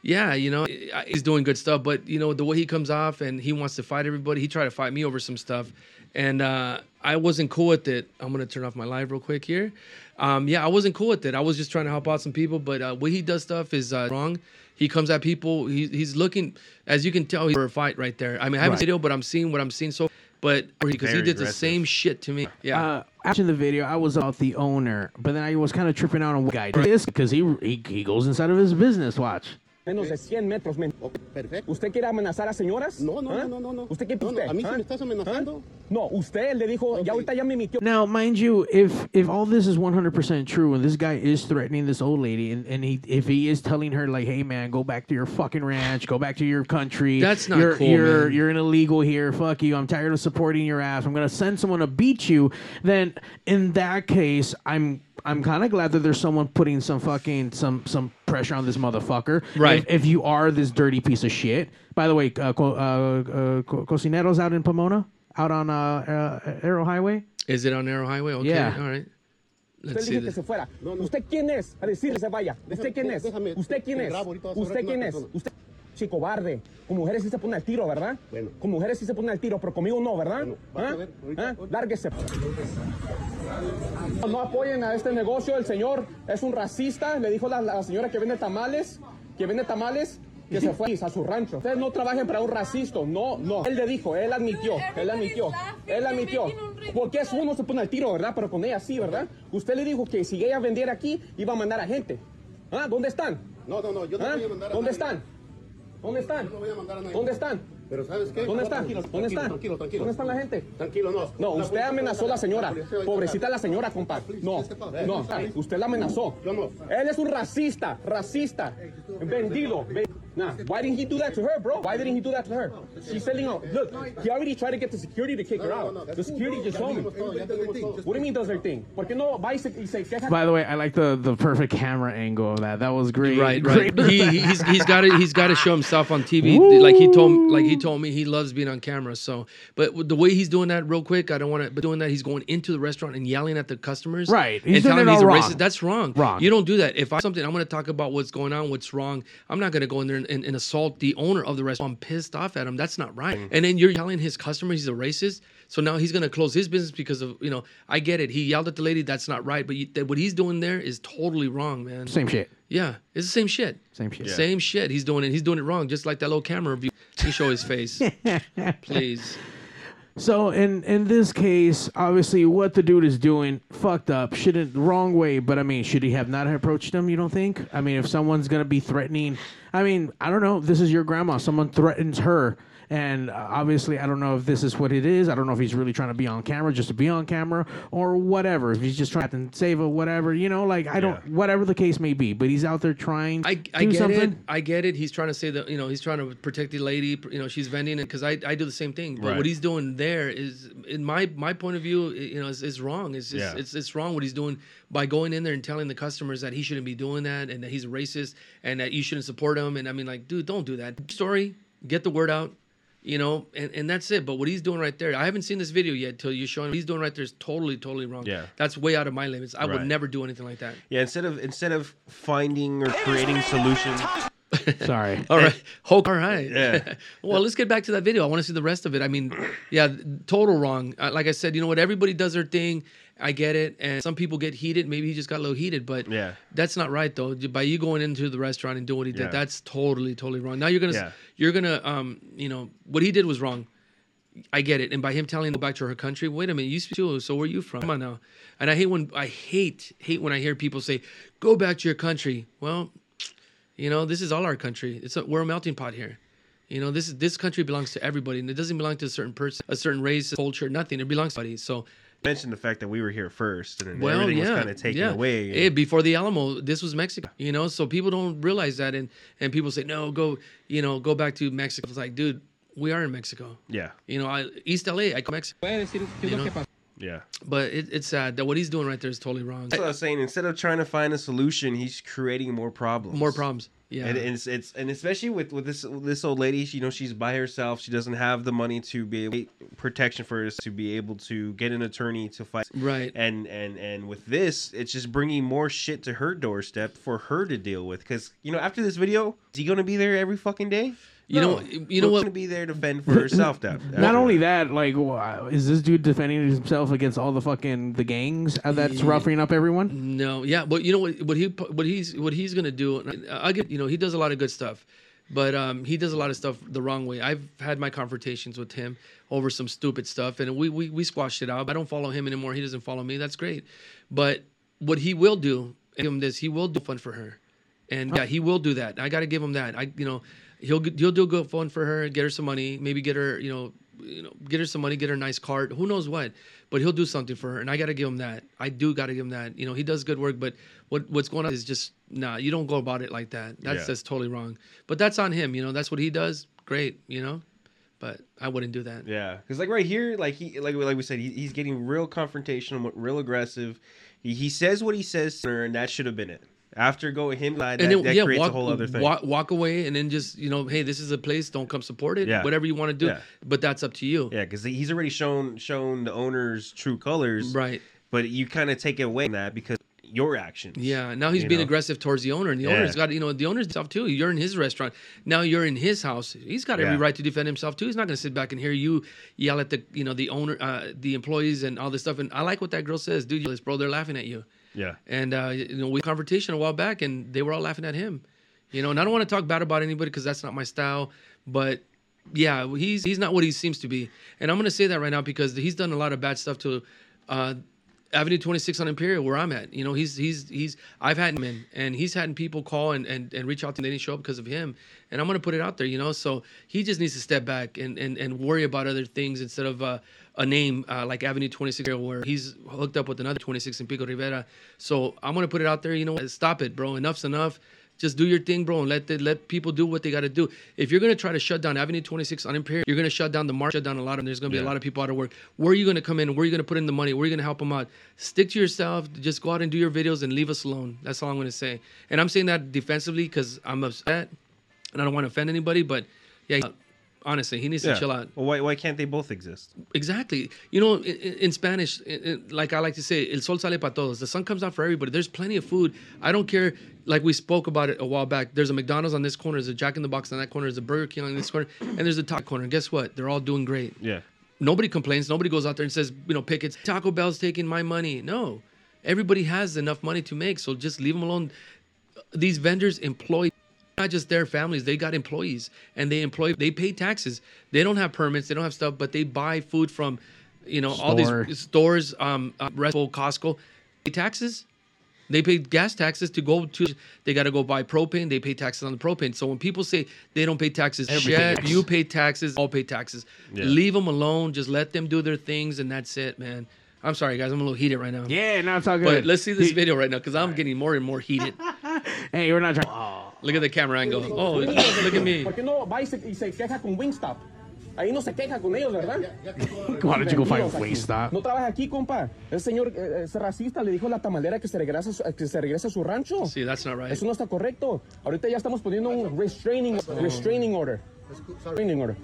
yeah, you know, he's doing good stuff. But you know, the way he comes off and he wants to fight everybody. He tried to fight me over some stuff, and uh, I wasn't cool with it. I'm gonna turn off my live real quick here. Um, yeah, I wasn't cool with it. I was just trying to help out some people, but uh, way he does stuff is uh, wrong. He comes at people. He, he's looking, as you can tell, he's for a fight right there. I mean, I haven't Right. seen video, but I'm seeing what I'm seeing. So, but because he Very did the same shit to me. Yeah. Uh, watching the video, I was about the owner, but then I was kind of tripping out on what guy did this because he, he he goes inside of his business. Watch. Menos de 100 metros. men- Perfecto. ¿Usted quiere amenazar a señoras? No, no, ¿Ah? no, no, no. ¿Usted qué No, no, a mí sí ¿Ah? me estás amenazando. No, usted le dijo, ya ahorita ya me emitió. Now, mind you, if if all this is 100% true and this guy is threatening this old lady and, and he if he is telling her like, "Hey man, go back to your fucking ranch, go back to your country. That's not you're, cool, You're man. you're an illegal here. Fuck you. I'm tired of supporting your ass. I'm going to send someone to beat you." Then in that case, I'm I'm kind of glad that there's someone putting some fucking some some pressure on this motherfucker. Right. If, if you are this dirty piece of shit. By the way, uh, co- uh, uh, co- cocineros out in Pomona, out on uh, uh, Arrow Highway. Is it on Narrow Highway? Okay. Yeah. All right. Let's see dije que this. se fuera. ¿Usted quién es? A decirle se vaya. ¿Usted quién es? déjame- ¿Usted quién es? grabo, ahorita vas ¿Usted quién es? ¿Usted? Sí, cobarde. Con mujeres sí se pone al tiro, ¿verdad? Bueno. Con mujeres sí se pone al tiro, pero conmigo no, ¿verdad? Bueno, vas a ¿Ah? ver, ahorita- ¿Ah? Lárguese. No apoyen a este negocio. El señor es un racista. Le dijo la, la señora que vende tamales, que vende tamales, que se fue a su rancho. Ustedes no trabajen para un racista. No, no. Él le dijo, él admitió, él admitió, él admitió. Porque es uno se pone al tiro, ¿verdad? Pero con ella sí, ¿verdad? Usted le dijo que si ella vendiera aquí, iba a mandar a gente. ¿Ah? ¿Dónde están? No, no, no, yo no ¿Ah? voy a mandar a ¿Dónde nadie. están? ¿Dónde están? Yo no voy a mandar a nadie. ¿Dónde están? Pero ¿sabes qué? ¿Dónde están? Tranquilo, ¿Dónde están? Tranquilo, tranquilo. ¿Dónde están la gente? Tranquilo, no. No, usted amenazó a la señora. Pobrecita la señora, compa. No, no, usted la amenazó. Él es un racista, racista, vendido. Ve- Nah, why didn't he do that to her, bro? Why didn't he do that to her? She's selling out. Look, he already tried to get the security to kick her out. The security just told me. What do you mean does her thing? ¿Por qué no va y se, y? By the way, I like the, the perfect camera angle of that. That was great. Right, right. Great. he he's he's got to he's got to show himself on TV. Like he told like he told me he loves being on camera. So, but the way he's doing that, real quick, I don't want to. But doing that, he's going into the restaurant and yelling at the customers. Right. He's and doing telling it he's a wrong. racist. That's wrong. Wrong. You don't do that. If I something, I'm going to talk about what's going on, what's wrong. I'm not going to go in there and, and, and assault the owner of the restaurant. I'm pissed off at him. That's not right. Mm. And then you're telling his customer he's a racist. So now he's going to close his business because of you know. I get it. He yelled at the lady. That's not right. But you, that, what he's doing there is totally wrong, man. Same shit. Yeah, it's the same shit. Same shit. Same shit. He's doing it. He's doing it wrong, just like that little camera view. He show his face, please. So in in this case, obviously, what the dude is doing fucked up, shouldn't wrong way. But I mean, should he have not approached him? You don't think? I mean, if someone's gonna be threatening, I mean, I don't know. This is your grandma. Someone threatens her, And uh, obviously, I don't know if this is what it is. I don't know if he's really trying to be on camera just to be on camera or whatever. If he's just trying to save a whatever, you know, like I don't, whatever the case may be. But he's out there trying to I, I get something. it. I get it. He's trying to say that you know he's trying to protect the lady. You know she's vending it because I, I do the same thing. But Right. what he's doing there is, in my my point of view, you know, is, is wrong. It's just, Yeah. it's it's wrong what he's doing by going in there and telling the customers that he shouldn't be doing that and that he's a racist and that you shouldn't support him. And I mean, like, dude, don't do that. Story, get the word out. You know, and, and that's it. But what he's doing right there, I haven't seen this video yet till you're showing. He's doing right there is totally, totally wrong. Yeah. that's way out of my limits. I would never do anything like that. Yeah, instead of instead of finding or creating solutions. Sorry. All right. Hulk, all right. Yeah. well, let's get back to that video. I want to see the rest of it. I mean, yeah, total wrong. Uh, like I said, you know what? Everybody does their thing. I get it. And some people get heated. Maybe he just got a little heated, but Yeah. that's not right though. By you going into the restaurant and doing what he did, Yeah. that's totally, totally wrong. Now you're gonna, Yeah. you're gonna, um, you know, what he did was wrong. I get it. And by him telling her go back to her country, wait a minute, you speak too. So where are you from? Come on now. And I hate when I hate hate when I hear people say, "Go back to your country." Well, you know, this is all our country. It's a, we're a melting pot here. You know, this this country belongs to everybody, and it doesn't belong to a certain person, a certain race, culture, nothing. It belongs to everybody. So, mentioned the fact that we were here first, and then well, everything yeah, was kind of taken yeah. away. Hey, before the Alamo, this was Mexico. You know, so people don't realize that, and and people say, no, go, you know, go back to Mexico. It's like, dude, we are in Mexico. Yeah. You know, I, East LA, I call Mexico. You know? Yeah. But it, it's sad that what he's doing right there is totally wrong. That's what I was saying. Instead of trying to find a solution, he's creating more problems. More problems. Yeah. And it's, it's and especially with with this this old lady, she, you know, she's by herself. She doesn't have the money to be able protection for us to be able to get an attorney to fight. Right. And and and with this, it's just bringing more shit to her doorstep for her to deal with. Because you know, after this video, is he gonna be there every fucking day? You know- you know She's what- gonna be there to fend for herself. That Not only that, like, wow, is this dude defending himself against all the fucking the gangs uh, that's Yeah. roughing up everyone? No, yeah, but you know what? What he what he's what he's gonna do? I get you know he does a lot of good stuff, but um, he does a lot of stuff the wrong way. I've had my confrontations with him over some stupid stuff, and we we we squashed it out. I don't follow him anymore. He doesn't follow me. That's great, but what he will do, and give him this, he will do fun for her, and yeah, he will do that. I got to give him that. I you know he'll he'll do good phone for her, get her some money, maybe get her you know you know get her some money, get her a nice cart, who knows what, but he'll do something for her, and I got to give him that. I do got to give him that. You know he does good work, but what what's going on is just nah. You don't go about it like that. That's Yeah. that's totally wrong. But that's on him. You know that's what he does. Great. You know, but I wouldn't do that. Yeah, because like right here, like he like like we said, he, he's getting real confrontational, real aggressive. He, he says what he says to her, and that should have been it. After going him, that, and then that yeah, creates walk, a whole other thing. Walk, walk away, and then just you know, hey, this is a place. Don't come support it. Yeah. Whatever you want to do, Yeah. but that's up to you. Yeah, because he's already shown shown the owner's true colors, Right. But you kind of take away from that because your actions. Yeah, now he's being know? aggressive towards the owner, and the Yeah. owner's got you know the owner's stuff too. You're in his restaurant now. You're in his house. He's got every Yeah. right to defend himself too. He's not going to sit back and hear you yell at the you know the owner, uh, the employees, and all this stuff. And I like what that girl says, dude. you- Bro, they're laughing at you. Yeah. And uh, you know we had a conversation a while back, and they were all laughing at him. You know, and I don't want to talk bad about anybody because that's not my style. But yeah, he's he's not what he seems to be, and I'm to say that right now because he's done a lot of bad stuff to. Uh, Avenue 26 on Imperial, where I'm at. You know, he's he's he's I've had him in, and he's had people call and, and, and reach out to him. They didn't show up because of him, and I'm gonna put it out there. You know, so he just needs to step back and and, and worry about other things instead of uh, a name uh, like Avenue 26 where he's hooked up with another 26 in Pico Rivera. So I'm gonna put it out there. You know, stop it, bro. Enough's enough. Just do your thing, bro, and let the, let people do what they got to do. If you're gonna try to shut down Avenue 26 on Imperial, you're gonna shut down the market, shut down a lot of them. There's gonna be a lot of people out of work. Where are you gonna come in? Where are you gonna put in the money? Where are you gonna help them out? Stick to yourself. Just go out and do your videos and leave us alone. That's all I'm gonna say. And I'm saying that defensively because I'm upset and I don't want to offend anybody. But yeah, honestly, he needs Yeah. to chill out. Well, why why can't they both exist? Exactly. You know, in, in Spanish, in- in- like I like to say, el sol sale para todos. The sun comes out for everybody. There's plenty of food. I don't care. Like we spoke about it a while back. There's a McDonald's on this corner. There's a Jack in the Box on that corner. There's a Burger King on this corner, and there's a Taco corner. And guess what? They're all doing great. Yeah. Nobody complains. Nobody goes out there and says, you know, pickets. Taco Bell's taking my money. No, everybody has enough money to make. So just leave them alone. These vendors employ not just their families. They got employees and they employ. They pay taxes. They don't have permits. They don't have stuff, but they buy food from, you know, all these stores, um, uh, Red Bull, Costco. Pay taxes. They pay gas taxes to go to. They got to go buy propane. They pay taxes on the propane. So when people say they don't pay taxes, shit, you pay taxes. All pay taxes. Yeah. Leave them alone. Just let them do their things, and that's it, man. I'm sorry, guys. I'm a little heated right now. Yeah, no, it's all good. But let's see this video right now because I'm getting more and more heated. Hey, we're not trying. Look at the camera angle. Oh, look at me. ¿Por qué no va y se, y se queja con Wingstop? Ahí no se queja con ellos, ¿verdad? Why don't you go find Vendidos aquí. Wingstop? No trabaja aquí, compa. El señor eh, es racista, le dijo a la tamalera que se regrese, a su- que se regrese a su rancho. See, that's not right. Eso no está correcto. Ahorita ya estamos poniendo un restraining, restraining order. Restraining order.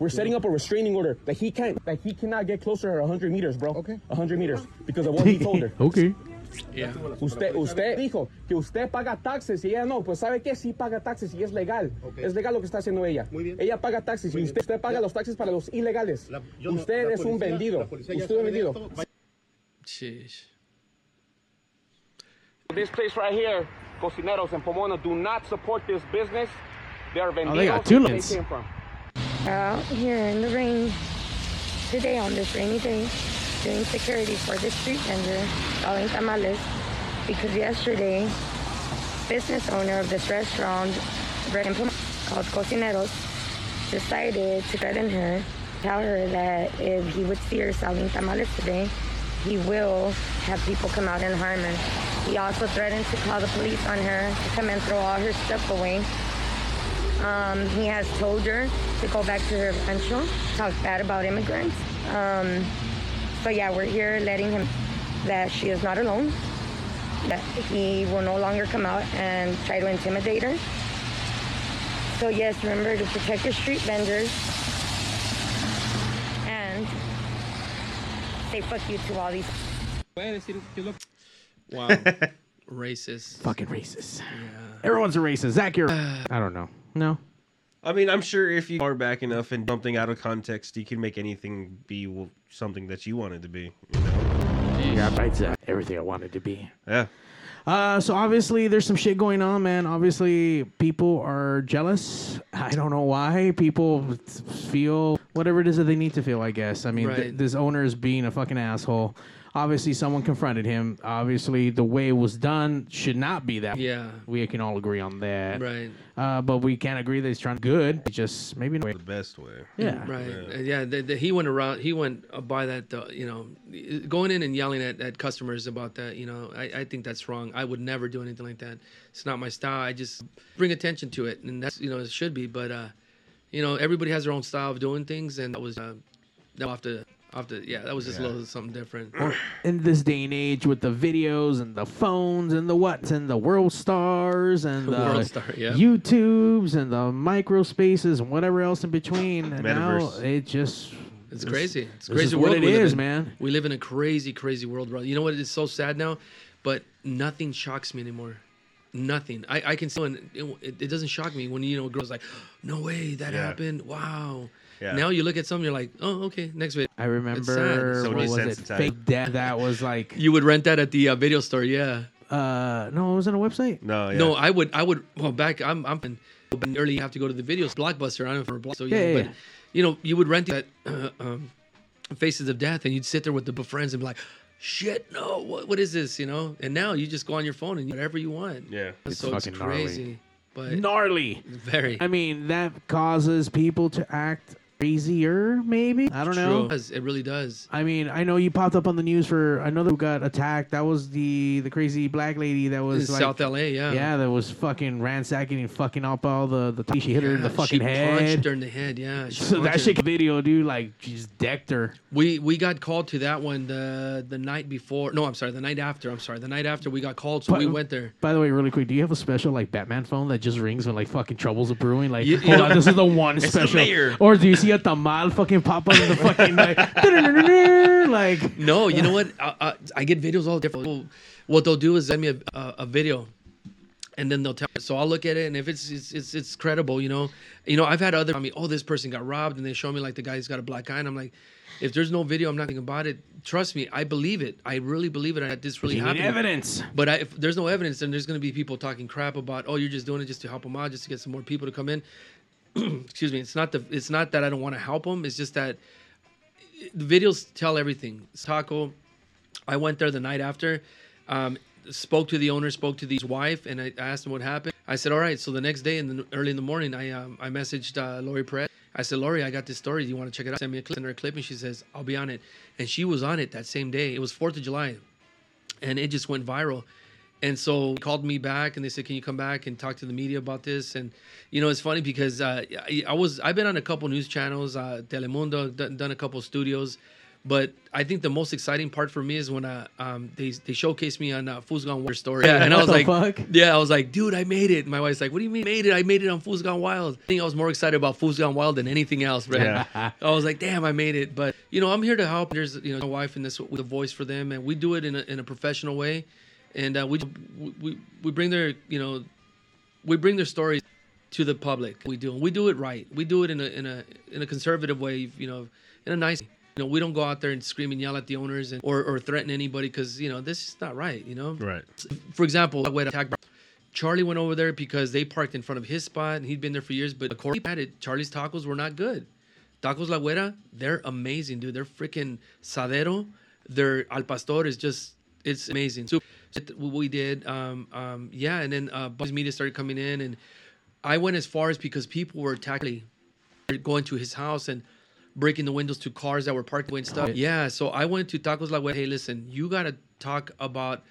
We're setting up a restraining order that he can't, that he cannot get closer to 100 meters, bro. Okay. 100 meters because of what he told her. okay. Yeah. Usted, usted dijo que usted paga taxes y ella no. Pues sabe que sí paga taxes y es legal. Es legal lo que está haciendo ella. Ella paga taxes y usted, usted paga los taxes para los ilegales. no- usted la es un policía- vendido. la policía ya Usted es un vendido. Sheesh. This place right here, Cocineros in Pomona, do not support this business. They are vendidos. Oh, they got two Where lanes. They came from. out here in the rain today on this rainy day doing security for the street vendor selling tamales. Because yesterday business owner of this restaurant called Cocineros decided to threaten her tell her that if he would see her selling tamales today he will have people come out and harm her. He also threatened to call the police on her to come and throw all her stuff away. Um, he has told her to go back to her rancho, talk bad about immigrants. Um, so yeah, we're here letting him that she is not alone. That he will no longer come out and try to intimidate her. So yes, remember to protect your street vendors and say fuck you to all these. Wow. Racist. Fucking racist. Everyone's a racist. Zach, you're. I don't know. No. I mean, I'm sure if you are back enough and something out of context, you can make anything be something that you want it to be. You know? Yeah, right, Zach. Everything I wanted to be. Yeah. Uh, so obviously there's some shit going on, man. Obviously people are jealous. I don't know why. People feel whatever it is that they need to feel. I guess. I mean, th- this owner is being a fucking asshole. Obviously, someone confronted him. Obviously, the way it was done should not be that. Yeah. we can all agree on that. Right. Uh, but we can't agree that he's trying good. It's just maybe no way. The best way. Yeah. Right. Uh, Yeah. the, the, he went around. He went uh, by that. Uh, you know, going in and yelling at, at customers about that. You know, I, I think that's wrong. I would never do anything like that. It's not my style. I just bring attention to it, and that's you know it should be. But uh, you know, everybody has their own style of doing things, and that was uh, that off the off the yeah. That was just a little something different. in this day and age with the videos and the phones and the what's and the world stars and the World Star, yeah. YouTubes and the micro spaces and whatever else in between. And now Metaverse. it just It's crazy. It's this crazy is world what it we live is, in. man. We live in a crazy, crazy world, bro. You know what? It's so sad now, but nothing shocks me anymore. Nothing. I, I can see when it, it doesn't shock me when you know girls like, no way that Yeah. happened. Wow. Yeah. Now you look at something, you're like, oh, okay, next video. I remember sad. what was it? Fake death. That was like You would rent that at the uh, video store, yeah. uh no, it was on a website. No, yeah. No, I would, I would. Well, back, I'm, I'm in early. You have to go to the videos, Blockbuster. I don't know for block. So yeah, Yeah, yeah, but yeah. you know, you would rent that uh, um, Faces of Death, and you'd sit there with the friends and be like, "Shit, no, what, what is this?" You know. And now you just go on your phone and you whatever you want. Yeah, It's so it's fucking gnarly. but Gnarly. very. I mean, that causes people to act crazier, maybe. I don't know. It does. It really does. I mean, I know you popped up on the news for another who got attacked. That was the the crazy black lady that was In like, South LA, yeah. yeah, that was fucking ransacking and fucking up all the the. She hit her in the Yeah, fucking she head. punched her in the head. Yeah. she So that punched shit video, dude, like she just decked her. We we got called to that one the the night before. No, I'm sorry, the night after. I'm sorry, the night after we got called, so But- we went there. By the way, really quick, do you have a special like Batman phone that just rings when like fucking troubles are brewing? Like, You- you hold know- on, this is the one It's the special. or do you see a tamal fucking pop up in the fucking like, like No, you know what? I, I, I get videos all different. What they'll do is send me a, a, a video, and then they'll tell. Me. So I'll look at it, and if it's it's it's, it's credible, you know, you know, I've had other. I mean, oh, this person got robbed, and they show me like the guy's got a black eye, and I'm like, if there's no video, I'm not thinking about it. Trust me, I believe it. I really believe it that this really You happened. evidence. But I, if there's no evidence, then there's going to be people talking crap about, oh, you're just doing it just to help them out, just to get some more people to come in. Excuse me. It's not the. It's not that I don't want to help them. It's just that the videos tell everything. Taco, I went there the night after. Um, spoke to the owner, spoke to his wife, and I asked him what happened. I said, "All right." So the next day, in the early in the morning, I um, I messaged uh, Laurie Perez. I said, "Laurie, I got this story. Do you want to check it out?" Send me a clip. Send her a clip, and she says, "I'll be on it." And she was on it that same day. It was Fourth of July, and it just went viral. And so they called me back and they said, "Can you come back and talk to the media about this?" And you know, it's funny because uh, I, I was I've been on a couple news channels, uh, Telemundo, done, done a couple studios, but I think the most exciting part for me is when uh, um, they they showcased me on uh, Fool's Gone Wild story. Yeah, and I was like, fuck? yeah, I was like, dude, I made it. My wife's like, what do you mean made it? I made it on Fool's Gone Wild. I think I was more excited about Fool's Gone Wild than anything else, right? Yeah. I was like, damn, I made it. But you know, I'm here to help. There's you know, my wife and this with a voice for them, and we do it in a in a professional way, and uh, we we we bring their you know, we bring their stories to the public. We do, and we do it right. We do it in a in a in a conservative way, you know, in a nice. You know, we don't go out there and scream and yell at the owners and or, or threaten anybody because you know this is not right. You know, Right. for example, when attack Charlie went over there because they parked in front of his spot and he'd been there for years. But according to it, Charlie's tacos were not good. Tacos La Güera, they're amazing, dude. They're freaking suadero. Their al pastor is just it's amazing. So what we did, um, um, yeah, and then uh, Buzz Media started coming in, and I went as far as because people were attacking, going to his house and breaking the windows to cars that were parked away and stuff. Right. Yeah, so I went to Tacos La Güera. Hey, listen, you gotta talk about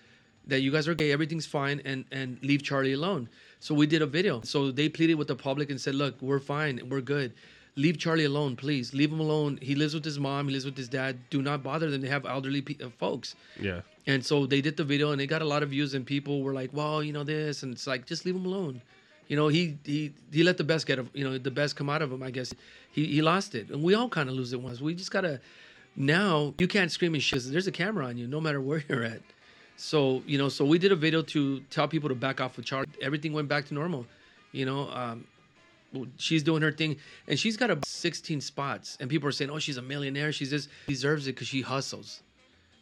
that you guys are gay, everything's fine, and and leave Charlie alone. So we did a video. So they pleaded with the public and said, look, we're fine, we're good. Leave Charlie alone, please. Leave him alone. He lives with his mom. He lives with his dad. Do not bother them. They have elderly pe- uh, folks. Yeah. And so they did the video, and they got a lot of views, and people were like, "Well, you know this," and it's like, just leave him alone. You know, he he he let the best get you know the best come out of him. I guess he he lost it, and we all kind of lose it once. We just gotta now you can't scream and shit. There's a camera on you, no matter where you're at. So you know, so we did a video to tell people to back off with Charlie. Everything went back to normal. You know, um, she's doing her thing, and she's got about 16 spots, and people are saying, "Oh, she's a millionaire. She's just deserves it because she hustles."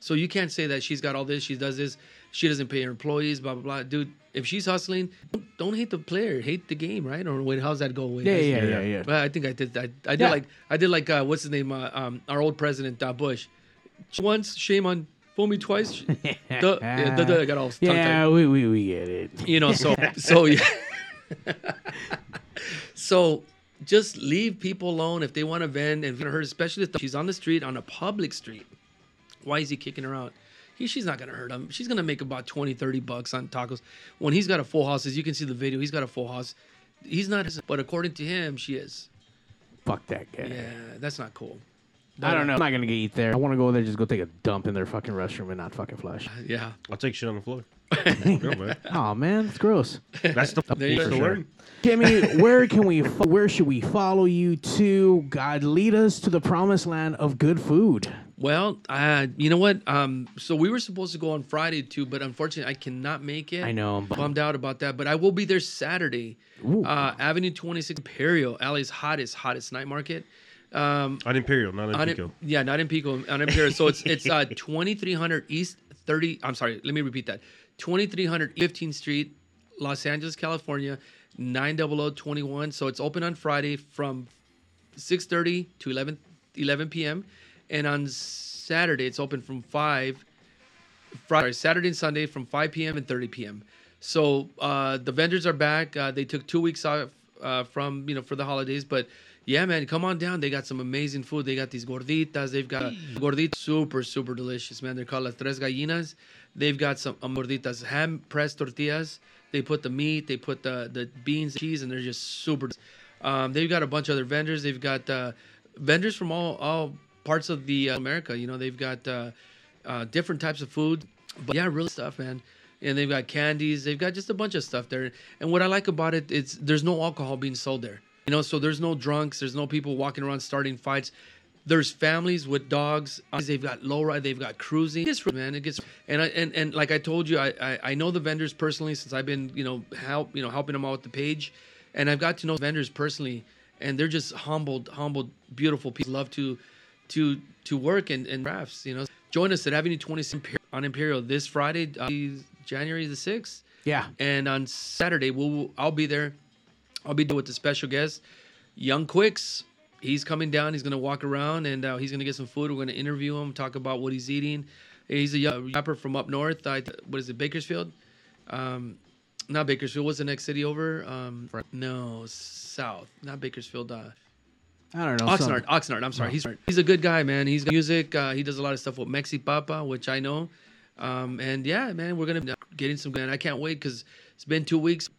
So you can't say that she's got all this, she does this, she doesn't pay her employees, blah blah blah. Dude, if she's hustling, don't, don't hate the player, hate the game, right? Or wait, how's that go? Wait, Yeah, I- yeah, yeah, yeah. Well, I think I did. I, I did Yeah. like I did like uh, what's his name? Uh, um, our old president uh, Bush. Once, shame on. Fool me twice. Duh. Yeah, duh, duh, I got all Yeah, we, we, we get it. you know so so yeah so just leave people alone if they want to vent and hurt especially if she's on the street on a public street why is he kicking her out he, she's not gonna hurt him she's gonna make about 20 30 bucks on tacos when he's got a full house as you can see the video he's got a full house he's not as but according to him she is Fuck that guy. yeah that's not cool I don't know. I'm not gonna get eat there. I want to go there, just go take a dump in their fucking restroom and not fucking flush. Uh, yeah I'll take shit on the floor. Real, man. Oh man, it's gross. That's the, There you that's go. the. Kimmy, where can we? fo- Where should we follow you to? God, lead us to the promised land of good food. Well, uh, you know what? Um, so we were supposed to go on Friday too, but unfortunately, I cannot make it. I know, I'm I'm bummed. bummed out about that. But I will be there Saturday. Uh, Avenue 26 Imperial, LA's hottest, hottest night market. Um, On Imperial, not on on Pico. Im- yeah, not in Pico, on Imperial. So it's it's uh, 2300 East 30. I'm sorry, let me repeat that. 2300 15th Street, Los Angeles, California, 90021. So it's open on Friday from 6:30 to 11 11 p.m. and on Saturday it's open from 5 Friday, Saturday and Sunday from 5 p.m. and 30 p.m. So uh, the vendors are back. Uh, they took two weeks off uh, from you know for the holidays, but yeah, man, come on down. They got some amazing food. They got these gorditas. They've got gorditas, super super delicious, man. They're called las tres gallinas. They've got some um, gorditas, ham pressed tortillas. They put the meat, they put the the beans, cheese, and they're just super. Um, they've got a bunch of other vendors. They've got uh, vendors from all all parts of the uh, America. You know, they've got uh, uh, different types of food. But yeah, real stuff, man. And they've got candies. They've got just a bunch of stuff there. And what I like about it, it's there's no alcohol being sold there. You know, so there's no drunks. There's no people walking around starting fights. There's families with dogs. They've got low ride. They've got cruising. It's man. It gets and I and, and like I told you, I, I I know the vendors personally since I've been you know help you know helping them out with the page, and I've got to know vendors personally, and they're just humbled, humbled, beautiful people. Love to to to work and, and crafts. You know, join us at Avenue 26 on Imperial this Friday, uh, January the sixth. Yeah. And on Saturday, we'll I'll be there. I'll be there with the special guest, Young Quicks. He's coming down. He's gonna walk around and uh, he's gonna get some food. We're gonna interview him, talk about what he's eating. He's a young rapper from up north. I, what is it, Bakersfield? Um, not Bakersfield. What's the next city over? Um, no, south. Not Bakersfield. Uh, I don't know. Oxnard. some- Oxnard. I'm sorry. Oh. He's he's a good guy, man. He's got music. Uh, he does a lot of stuff with Mexi Papa, which I know. Um, and yeah, man, we're gonna be getting some. And I can't wait because it's been two weeks,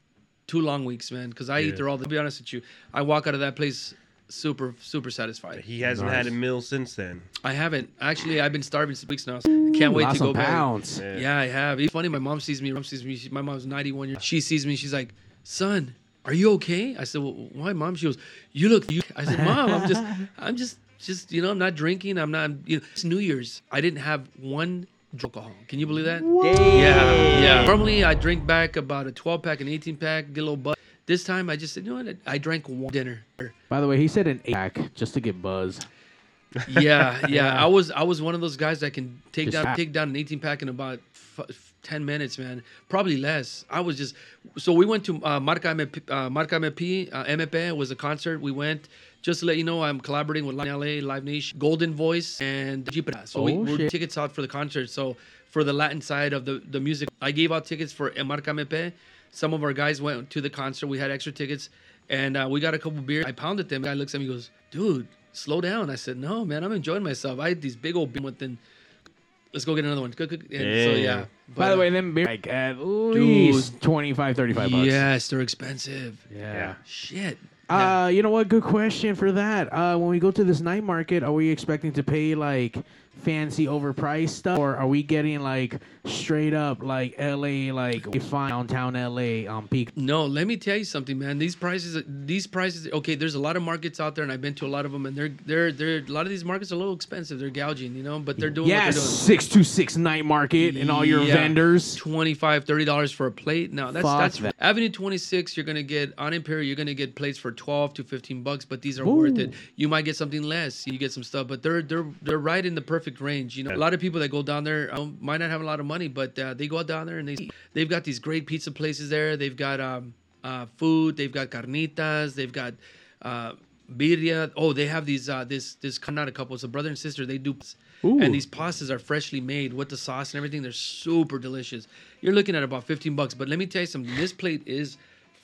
two long weeks, man. Because I Yeah. eat there all. The, to be honest with you, I walk out of that place super super satisfied. He hasn't had a meal since then. I haven't actually. I've been starving some weeks now. So I can't wait lost to go some back. pounds. Yeah. Yeah. I have. It's funny. My mom sees me. My mom sees me. She, my mom's 91 years. She sees me. She's like, "Son, are you okay?" I said, well, "Why, mom?" She goes, "You look." You. I said, "Mom, I'm just, I'm just, just, you know, I'm not drinking. I'm not. You know, it's New Year's. I didn't have one drink alcohol. Can you believe that? Yeah, yeah. Normally, I drink back about a 12 pack, an 18 pack, get a little butt. This time, I just said, you know what? I drank one dinner. By the way, he said an eight pack just to get buzz. yeah, yeah. I was I was one of those guys that can take Just down ha- take down an 18 pack in about f- f- 10 minutes, man. Probably less. I was just so we went to uh, Marca MP, uh, Marca MP, uh, was a concert. We went just to let you know I'm collaborating with LA, Live Nation, Goldenvoice, and Jeepra. So we Oh, we're shit. tickets out for the concert. So for the Latin side of the the music, I gave out tickets for Marca MP. Some of our guys went to the concert. We had extra tickets, and uh, we got a couple beers. I pounded them. guy looks at me, and goes, "Dude, slow down." I said, "No, man, I'm enjoying myself. I had these big old beers within. Let's go get another one." Good, good. And so Yeah. yeah. By the way, them beer like at least 25, 35 bucks. Yes, they're expensive. Yeah. Shit. Uh, you know what? Good question for that. Uh, when we go to this night market, are we expecting to pay like fancy overpriced stuff, or are we getting like straight up like L.A. like we find downtown L.A. on peak? No, let me tell you something, man. These prices, these prices. Okay, there's a lot of markets out there, and I've been to a lot of them, and they're they're they're a lot of these markets are a little expensive. They're gouging, you know, but they're doing Yes, what they're doing. six two six night market and all your Yeah. vendors. 25 30 dollars for a plate no that's Fuck that's that. avenue 26 you're gonna get on imperial you're gonna get plates for 12 to 15 bucks but these are worth it you might get something less you get some stuff but they're they're they're right in the perfect range you know a lot of people that go down there um, might not have a lot of money but uh, they go down there and they they've got these great pizza places there they've got um uh, food they've got carnitas they've got uh birria oh they have these uh this this not a couple it's a brother and sister they do Ooh. and these pastas are freshly made with the sauce and everything. They're super delicious. You're looking at about 15 bucks, but let me tell you something. This plate is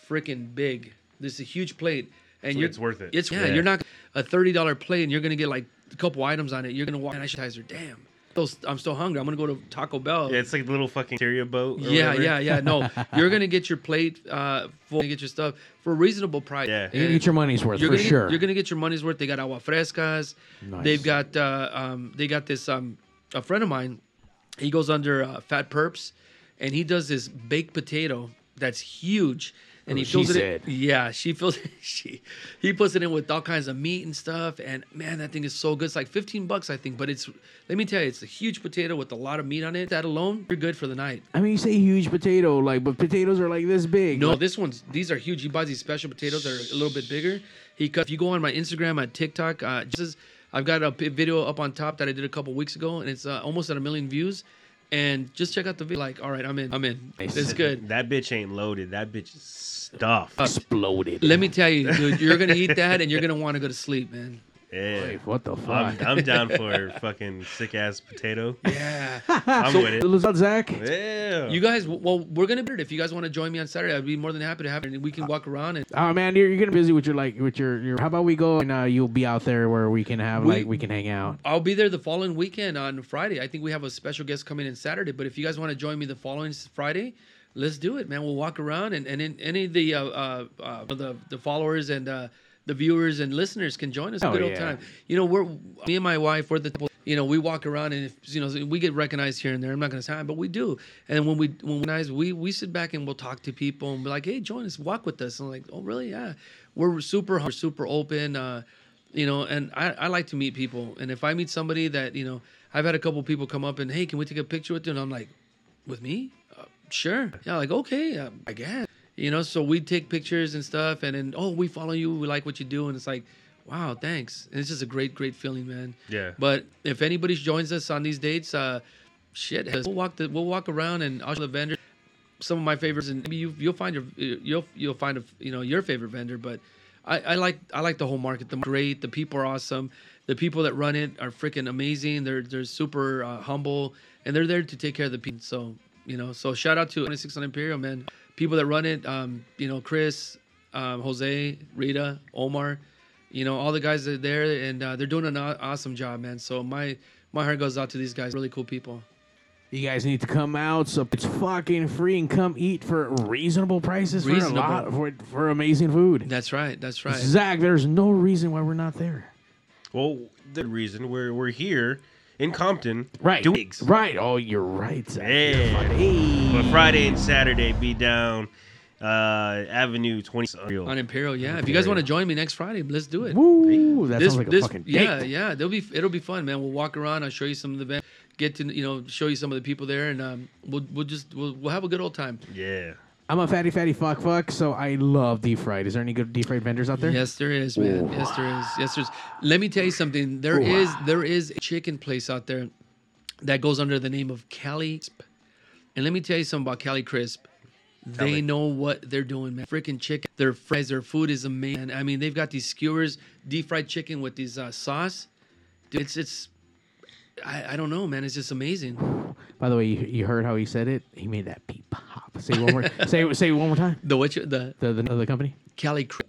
freaking big. This is a huge plate, and So you're it's worth it. It's yeah, Yeah. You're not a thirty dollar plate, and you're gonna get like a couple items on it. You're gonna walk and appetizer. Damn, Those- I'm still hungry. I'm gonna go to Taco Bell. Yeah, it's like a little fucking interior boat. or Yeah, whatever. yeah, yeah. No, you're gonna get your plate uh, full, and get your stuff for a reasonable price. Yeah. You're gonna get your money's worth You're for gonna get- sure. you're gonna get your money's worth. They got agua frescas. Nice. They've got uh, um, they got this um, a friend of mine. He goes under uh, Fat Perps, and he does this baked potato that's huge. And Oh, he fills it. In, yeah, she fills. She he puts it in with all kinds of meat and stuff. And man, that thing is so good. It's like 15 bucks, I think. But it's let me tell you, it's a huge potato with a lot of meat on it. That alone, you're good for the night. I mean, you say huge potato, like, but potatoes are like this big. No, Like, this one's these are huge. He buys these special potatoes that are a little bit bigger. He cut. If you go on my Instagram, at TikTok, uh, just I've got a video up on top that I did a couple weeks ago, and it's uh, almost at a million views. And just check out the video. Like, all right, I'm in. I'm in. It's good. That bitch ain't loaded. That bitch is stuffed. exploded. Let me tell you, dude, you're gonna eat that, and you're gonna want to go to sleep, man. Yeah. Wait, what the I'm, fuck? I'm down for fucking sick ass potato. Yeah. I'm So- with it. What's up, Zach? Yeah. You guys, well, we're gonna be if you guys want to join me on Saturday, I'd be more than happy to have it, and we can walk around and Oh man, you're, you're gonna be busy with your like with your, your. How about we go and uh, you'll be out there where we can have We- like we can hang out. I'll be there the following weekend on Friday. I think we have a special guest coming in Saturday. But if you guys want to join me the following Friday, let's do it, man. We'll walk around and, and in, any of the uh, uh, uh, the the followers and uh, the viewers and listeners can join us. a Oh, good old time. You know, we're me and my wife. We're the you know we walk around and if, you know we get recognized here and there. I'm not going to say, but we do. And when we when we recognize, we we sit back and we'll talk to people and be like, hey, join us, walk with us. And I'm like, oh, really? Yeah. We're super we're super open. Uh, you know and I, I like to meet people and if i meet somebody that you know i've had a couple people come up and hey can we take a picture with you and i'm like with me uh, sure yeah like okay uh, i guess you know so we take pictures and stuff and then oh we follow you we like what you do and it's like wow thanks and it's just a great great feeling man Yeah. but if anybody joins us on these dates uh shit we'll walk the we'll walk around and i'll show the vendor some of my favorites, and maybe you you'll find your you'll you'll find a you know your favorite vendor. But I, I like I like the whole market. The great, the people are awesome. The people that run it are freaking amazing. They're they're super uh, humble, and they're there to take care of the people. So you know, so shout out to 26 on Imperial, man. People that run it, um, you know, Chris, um, Jose, Rita, Omar, you know, all the guys that are there, and uh, they're doing an awesome job, man. So my my heart goes out to these guys. Really cool people. You guys need to come out. So it's fucking free and come eat for reasonable prices for a Reasonable. lot for, for amazing food. That's right. That's right. Zach, there's no reason why we're not there. Well, the reason we're we're here in Compton, Right. doing gigs. Right. Oh, you're right, Zach. Yeah. Hey. But Friday and Saturday, be down uh, Avenue 20. Unreal. On Imperial, yeah. If you guys want to join me next Friday, let's do it. Woo, that This- sounds like a fucking yeah, date. yeah. They'll be it'll be fun, man. We'll walk around. I'll show you some of the event. Get to you know show you some of the people there, and um, we'll we'll just we'll, we'll have a good old time. Yeah. I'm a fatty, fatty fuck, fuck. So I love deep fried. Is there any good deep fried vendors out there? Yes, there is, man. Yes, there is. Yes, there's. Let me tell you something. There Ooh. is there is a chicken place out there that goes under the name of Cali. Crisp. And let me tell you something about Cali Crisp. They me. know what they're doing, man. Freaking chicken. Their fries, their food is amazing. I mean, they've got these skewers, deep fried chicken with these uh, sauce. Dude, it's it's. I, I don't know, man. It's just amazing. By the way, you, you heard how he said it. He made that beep pop. Say it one more. say it- say it one more time. The what? you- The The the, the company. Cali Crisp.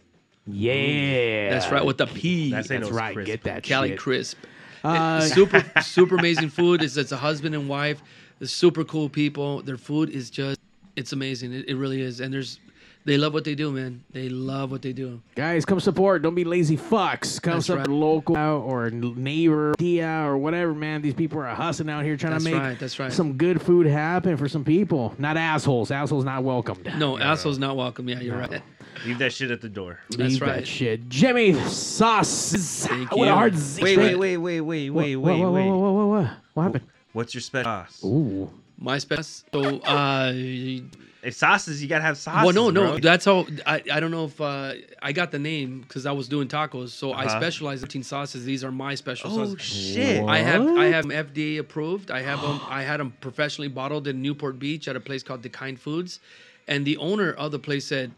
Yeah, That's right, with the P. That's That's right. Get that Cali shit. Crisp. Uh, It's super super amazing food. It's it's a husband and wife. They're super cool people. Their food is just it's amazing. It, it really is. And there's they love what they do, man. They love what they do. Guys, come support. Don't be lazy fucks. Come That's support right. local or neighbor, Dia or whatever, man. These people are hustling out here trying That's to make right, that's right. some good food happen for some people. Not assholes. Assholes not welcomed. No, assholes not welcome. Yeah, you're right. Leave that shit at the door. That's right. that shit. Jimmy Sauce. Thank With a you. hard Z. Wait, wait, wait, wait, wait, Whoa, wait, whoa, wait, whoa, wait. Whoa, whoa, whoa, whoa. What happened? What's your special sauce? Ooh. My special. So uh If sauces, you gotta have sauces. well, no, no. bro. That's how. I, I don't know if uh, I got the name because I was doing tacos. So I Uh-huh. specialize in sauces. These are my special Oh, sauces. Oh shit. I have I have them FDA approved. I have them. I had them professionally bottled in Newport Beach at a place called The Kind Foods, and the owner of the place said,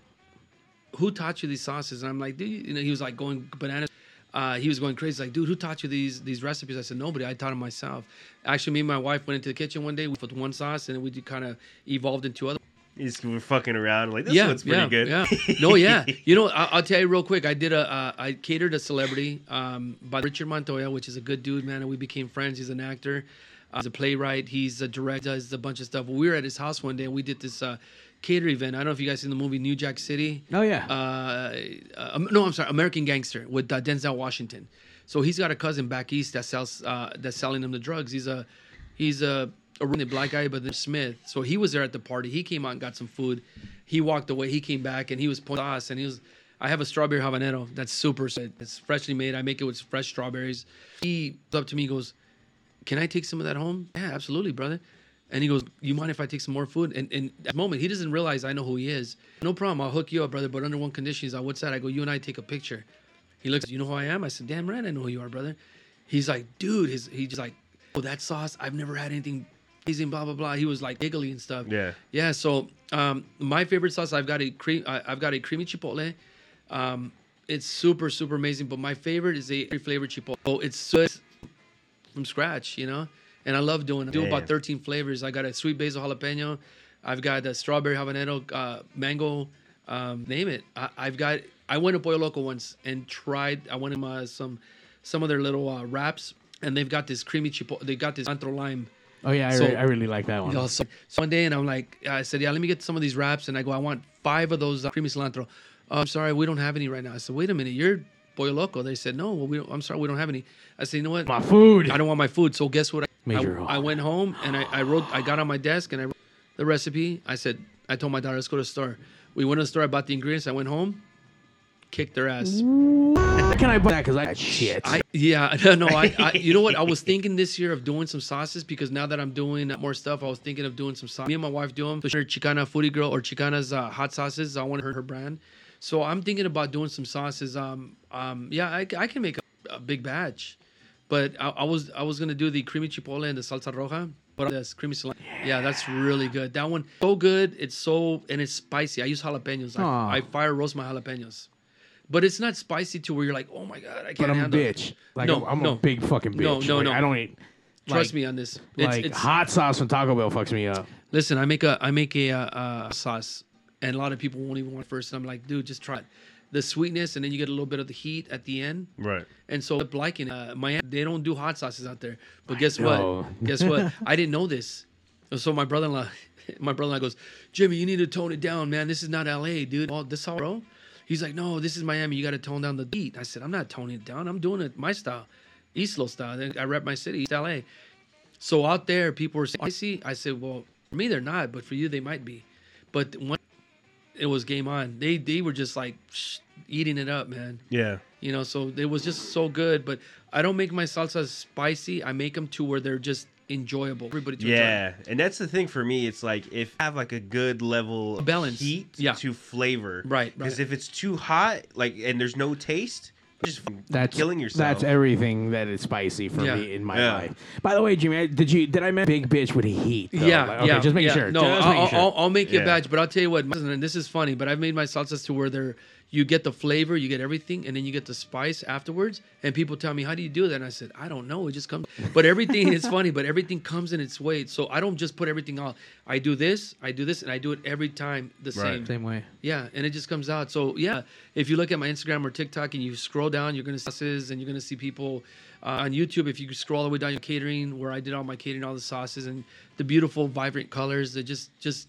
"Who taught you these sauces?" And I'm like, "Dude," you you know, he was like going bananas. Uh, he was going crazy, like, dude, who taught you these these recipes? I said, nobody. I taught them myself. Actually, me and my wife went into the kitchen one day with one sauce, and we kind of evolved into other. You just were fucking around like this yeah, one's pretty yeah, good. Yeah. No, yeah. You know, I, I'll tell you real quick. I did a, uh, I catered a celebrity um, by Richard Montoya, which is a good dude, man, and we became friends. He's an actor, uh, he's a playwright, he's a director, does a bunch of stuff. We were at his house one day, and we did this uh, cater event. I don't know if you guys seen the movie New Jack City. Oh, yeah. Uh, uh, no, I'm sorry, American Gangster with uh, Denzel Washington. So he's got a cousin back east that sells uh, that's selling him the drugs. He's a he's a a really black guy, but the Smith. So he was there at the party. He came out and got some food. He walked away. He came back and he was pouring sauce and he was. I have a strawberry habanero that's super. It's freshly made. I make it with fresh strawberries. He up to me, he goes, "Can I take some of that home?" Yeah, absolutely, brother. And he goes, "You mind if I take some more food?" And, and at the moment, he doesn't realize I know who he is. No problem. I'll hook you up, brother. But under one condition, he's like, "What's that?" I go, "You and I take a picture." He looks, "You know who I am?" I said, "Damn right, I know who you are, brother." He's like, "Dude," his he's just like, "Oh, that sauce. I've never had anything amazing." Blah blah blah. He was like giggly and stuff. Yeah. Yeah. So um, my favorite sauce, I've got a cream. I, I've got a creamy chipotle. Um, it's super super amazing. But my favorite is a flavored chipotle. Oh, it's good from scratch, you know. And I love doing. I do about 13 flavors. I got a sweet basil jalapeno. I've got a strawberry habanero, uh, mango. Um, name it. I, I've got. I went to Pollo Loco once and tried. I went in my some some of their little uh, wraps, and they've got this creamy chipotle. They got this antro lime. Oh yeah, I, So- re- I really like that one. You know, so, so one day, and I'm like, I said, yeah, let me get some of these wraps, and I go, I want five of those uh, creamy cilantro. Oh, I'm sorry, we don't have any right now. I said, wait a minute, you're Pollo Loco. They said, no, well, we don't, I'm sorry, we don't have any. I said, you know what? My food. I don't want my food. So guess what? I, Major I, I went home and I, I wrote. I got on my desk and I wrote the recipe. I said, I told my daughter, let's go to the store. We went to the store. I bought the ingredients. I went home, kicked their ass. Can I buy that? Because I shit. I yeah no no I, I you know what I was thinking this year of doing some sauces because now that I'm doing more stuff I was thinking of doing some sauce. Me and my wife do them. So her Chicana Foodie Girl or Chicana's uh, hot sauces. I want her her brand. So I'm thinking about doing some sauces. Um um yeah I, I can make a, a big batch, but I, I was I was gonna do the creamy chipotle and the salsa roja. But this creamy cilantro, yeah. that's really good. That one so good. It's so and it's spicy. I use jalapenos. I, I fire roast my jalapenos but it's not spicy to where you're like, oh my god, I can't But I'm a handle it." bitch. Like no, I'm, I'm no. a big fucking bitch. No, no, Like, no. I don't eat. Trust like- me on this. It's, like it's hot sauce from Taco Bell fucks me up. Listen, I make a I make a uh, uh, sauce, and a lot of people won't even want it first. And I'm like, dude, just try it. The sweetness, and then you get a little bit of the heat at the end. Right. And so, I'm liking it. Uh, Miami, they don't do hot sauces out there. But guess know. what? guess what? I didn't know this. So my brother-in-law, my brother-in-law goes, Jimmy, you need to tone it down, man. This is not L.A., dude. Oh, this all, bro. He's like, no, this is Miami. You got to tone down the beat. I said, I'm not toning it down. I'm doing it my style, East Lo style. Then I rep my city, East L.A. So out there, people were saying, spicy. I said, well, for me, they're not, but for you, they might be. But when it was game on, they they were just like shh, eating it up, man. Yeah. You know, so it was just so good. But I don't make my salsas spicy. I make them to where they're just enjoyable. Everybody to enjoy. Yeah, and that's the thing for me. It's like if I have like a good level of Balance. heat Yeah. to flavor, Right, Because right. if it's too hot, like and there's no taste, just That's killing yourself. That's everything that is spicy for Yeah. me in my Yeah. life. By the way, Jimmy, did you did I mention big bitch with heat? though? Yeah, Like, okay, yeah, just making yeah. sure. No, I'll, making sure. I'll, I'll make you Yeah. a batch, but I'll tell you what. And this is funny, but I've made my salsas to where they're you get the flavor, you get everything, and then you get the spice afterwards. And people tell me, "How do you do that?" And I said, "I don't know. It just comes." But everything it's funny, but everything comes in its way. So I don't just put everything out. I do this, I do this, and I do it every time the Right. same. Same way. Yeah, and it just comes out. So yeah, if you look at my Instagram or TikTok and you scroll down, you're gonna see sauces and you're gonna see people uh, on YouTube. If you scroll all the way down your catering, where I did all my catering, all the sauces and the beautiful, vibrant colors. They just, just,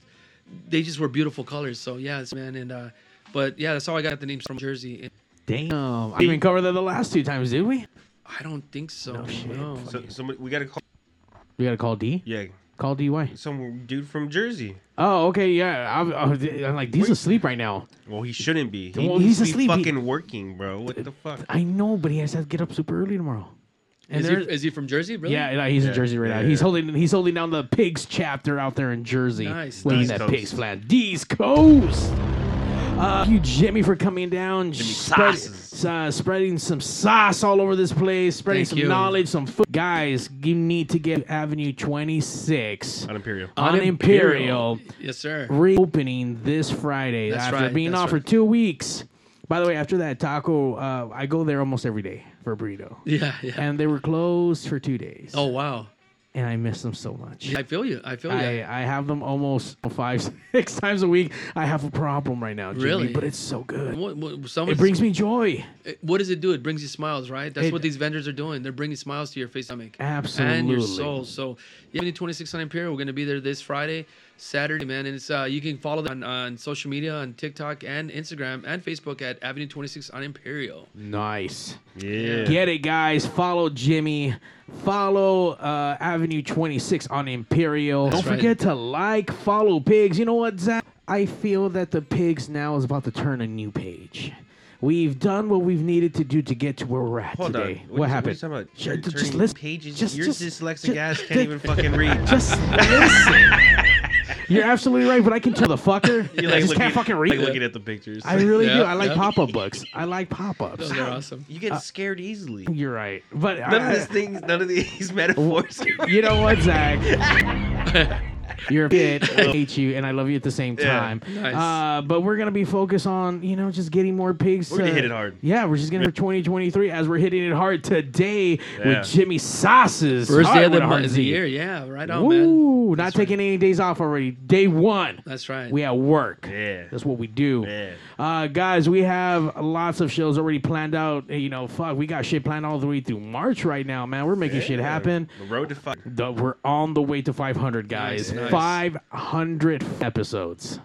they just were beautiful colors. So yeah, it's man, and uh, but yeah, that's how I got the names from Jersey. Damn, oh, I didn't even cover that the last two times, did we? I don't think so. No shit. no. So, somebody, we got to call. We gotta call D. Yeah, Call D. Why? some dude from Jersey. Oh, okay, yeah. I'm, I'm like, D's asleep right now. Well, he shouldn't be. He Well, needs he's to be asleep. He- fucking working, bro. What the fuck? I know, but he has to get up super early tomorrow. And Is he, there- is he from Jersey? Really? Yeah, yeah, he's in Yeah, Jersey right yeah, now. He's yeah. holding he's holding down the pigs chapter out there in Jersey. Nice, Waving nice. that East pigs Coast. flag. D's Coast. Uh, thank you, Jimmy, for coming down, spread- uh, spreading some sauce all over this place, spreading Thank some you. knowledge, some food. Guys, you need to get Avenue 26 On Imperial. on Imperial Yes, sir. reopening this Friday That's after right, being that's off for right. two weeks. By the way, after that taco, uh, I go there almost every day for a burrito. Yeah, yeah. And they were closed for two days. oh wow. And I miss them so much. I feel you. I feel you. I, I have them almost five, six times a week. I have a problem right now, Jimmy, Really? but it's so good. What, what, It brings me joy. It- What does it do? It brings you smiles, right? That's It- what these vendors are doing. They're bringing smiles to your face, stomach, absolutely, and your soul. So, yeah, Avenue 26 on Imperial. We're gonna be there this Friday, Saturday, man. And it's uh, you can follow them on, on social media, on TikTok and Instagram and Facebook at Avenue 26 on Imperial. Nice. Yeah. Get it, guys. Follow Jimmy. Follow uh, Avenue 26 on Imperial. That's Don't right. forget to like, follow Pigs. You know what, Zach? I feel that the Pigs now is about to turn a new page. We've done what we've needed to do to get to where we're at Hold today. on. What, you- happened? What are you talking about? Sure, Turn- just turning listen- pages. just- Your just- dyslexic ju- ass can't ju- even fucking read. Just listen. You're absolutely right, but I can tell the fucker. You I like just looking, can't fucking read. like looking at the pictures. I really do. I like yeah. pop-up books. I like pop-ups. Those are awesome. You get uh, scared easily. You're right, but None I- of these things, none of these metaphors. You know what, Zach? You're a bit. I hate you, and I love you at the same Yeah. time. Nice. Uh, but we're gonna be focused on, you know, just getting more pigs. We're gonna hit it hard. Yeah, we're just gonna hit 2023 as we're hitting it hard today Yeah. with Jimmy Sauces. First day of the hard month, Z. the year. Yeah, right on, man. Woo! Not taking any days off already. Day one. That's right. We at work. Yeah. That's what we do. Yeah. Uh, guys, we have lots of shows already planned out. You know, fuck, we got shit planned all the way through March right now, man. We're making shit happen. The road to five. The, we're on the way to 500, guys. Nice, nice. 500 episodes.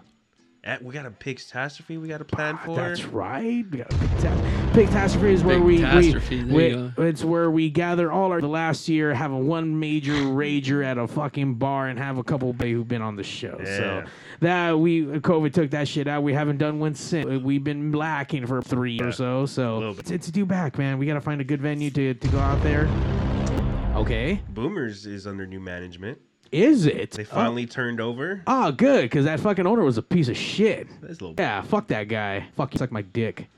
At, we got a pigstastrophe we got to plan ah, for. That's right. We got a big ta- big catastrophe is where we, we, Big-tastrophe, there we you go. it's where we gather all our the last year have a one major rager at a fucking bar and have a couple bay who've been on the show. Yeah. So that we COVID took that shit out. We haven't done one since. Uh, we've been lacking for three years or so. So little bit. it's, it's due back, man. We got to find a good venue to to go out there. Okay, Boomers is under new management. Is it? They finally turned over. Oh, good, because that fucking owner was a piece of shit. That's a little. Yeah, fuck that guy. Fuck you, suck my dick.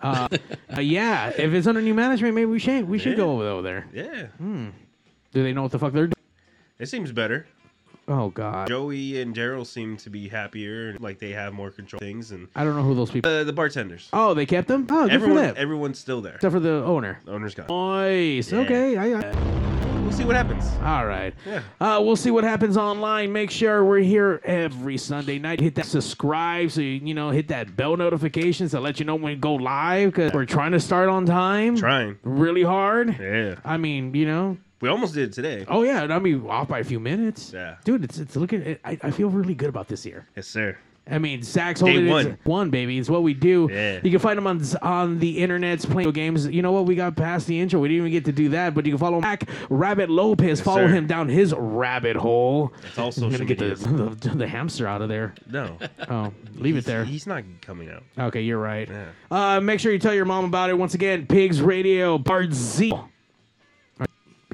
Uh, uh, yeah, if it's under new management, maybe we should we should Yeah. go over there. Yeah. Do they know what the fuck they're doing? It seems better. Oh God. Joey and Daryl seem to be happier, and like they have more control of things. And I don't know who those people. uh, the bartenders, Oh, they kept them. Oh, good everyone, for them. everyone's still there. Except for the owner. The owner's gone. Nice. Yeah. Okay. I, I, We'll see what happens. all right. Yeah. Uh, we'll see what happens online. Make sure we're here every Sunday night. Hit that subscribe so you, you know hit that bell notifications to let you know when we go live because we're trying to start on time. Trying. really hard. Yeah. I mean, you know. We almost did it today. Oh yeah, I mean off by a few minutes. Yeah. Dude, it's it's looking. It, I I feel really good about this year. Yes, sir. I mean, Zach's holding it one. one, baby. It's what we do. Yeah. You can find him on on the internets playing games. You know what? We got past the intro. We didn't even get to do that, but you can follow Mac Rabbit Lopez. follow sir. him down his rabbit hole. It's I'm gonna get the, the, the hamster out of there. No. Oh, leave it there. He's not coming out. Okay, you're right. Yeah. Uh, make sure you tell your mom about it. Once again, Pigs Radio, Part Z.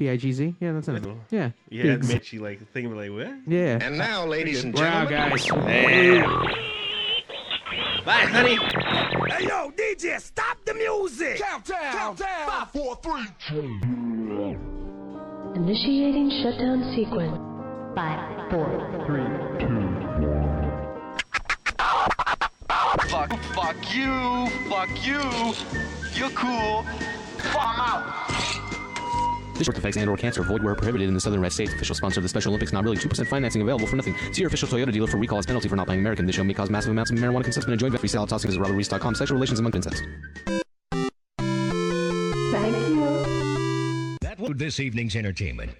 P I G Z. Yeah, that's it. Yeah. Yeah, Pigs. it you like think of like what? Yeah. And now, ladies and We're out, gentlemen. guys. Bye, honey. Hey, yo, DJ, stop the music. Countdown. Countdown. Five, four, three, two. Initiating shutdown sequence. Five, four, three, Fuck, fuck you, fuck you. You're cool. I'm out. This birth effects and/or cancer avoid where prohibited in the Southern Red States. Official sponsor of the Special Olympics. Not really. Two percent financing available for nothing. See your official Toyota dealer for recall as penalty for not buying American. This show may cause massive amounts of marijuana consumption and joint free sale. Tossing is RobertReese.com. Sexual relations among incest. Thank you. That was this evening's entertainment.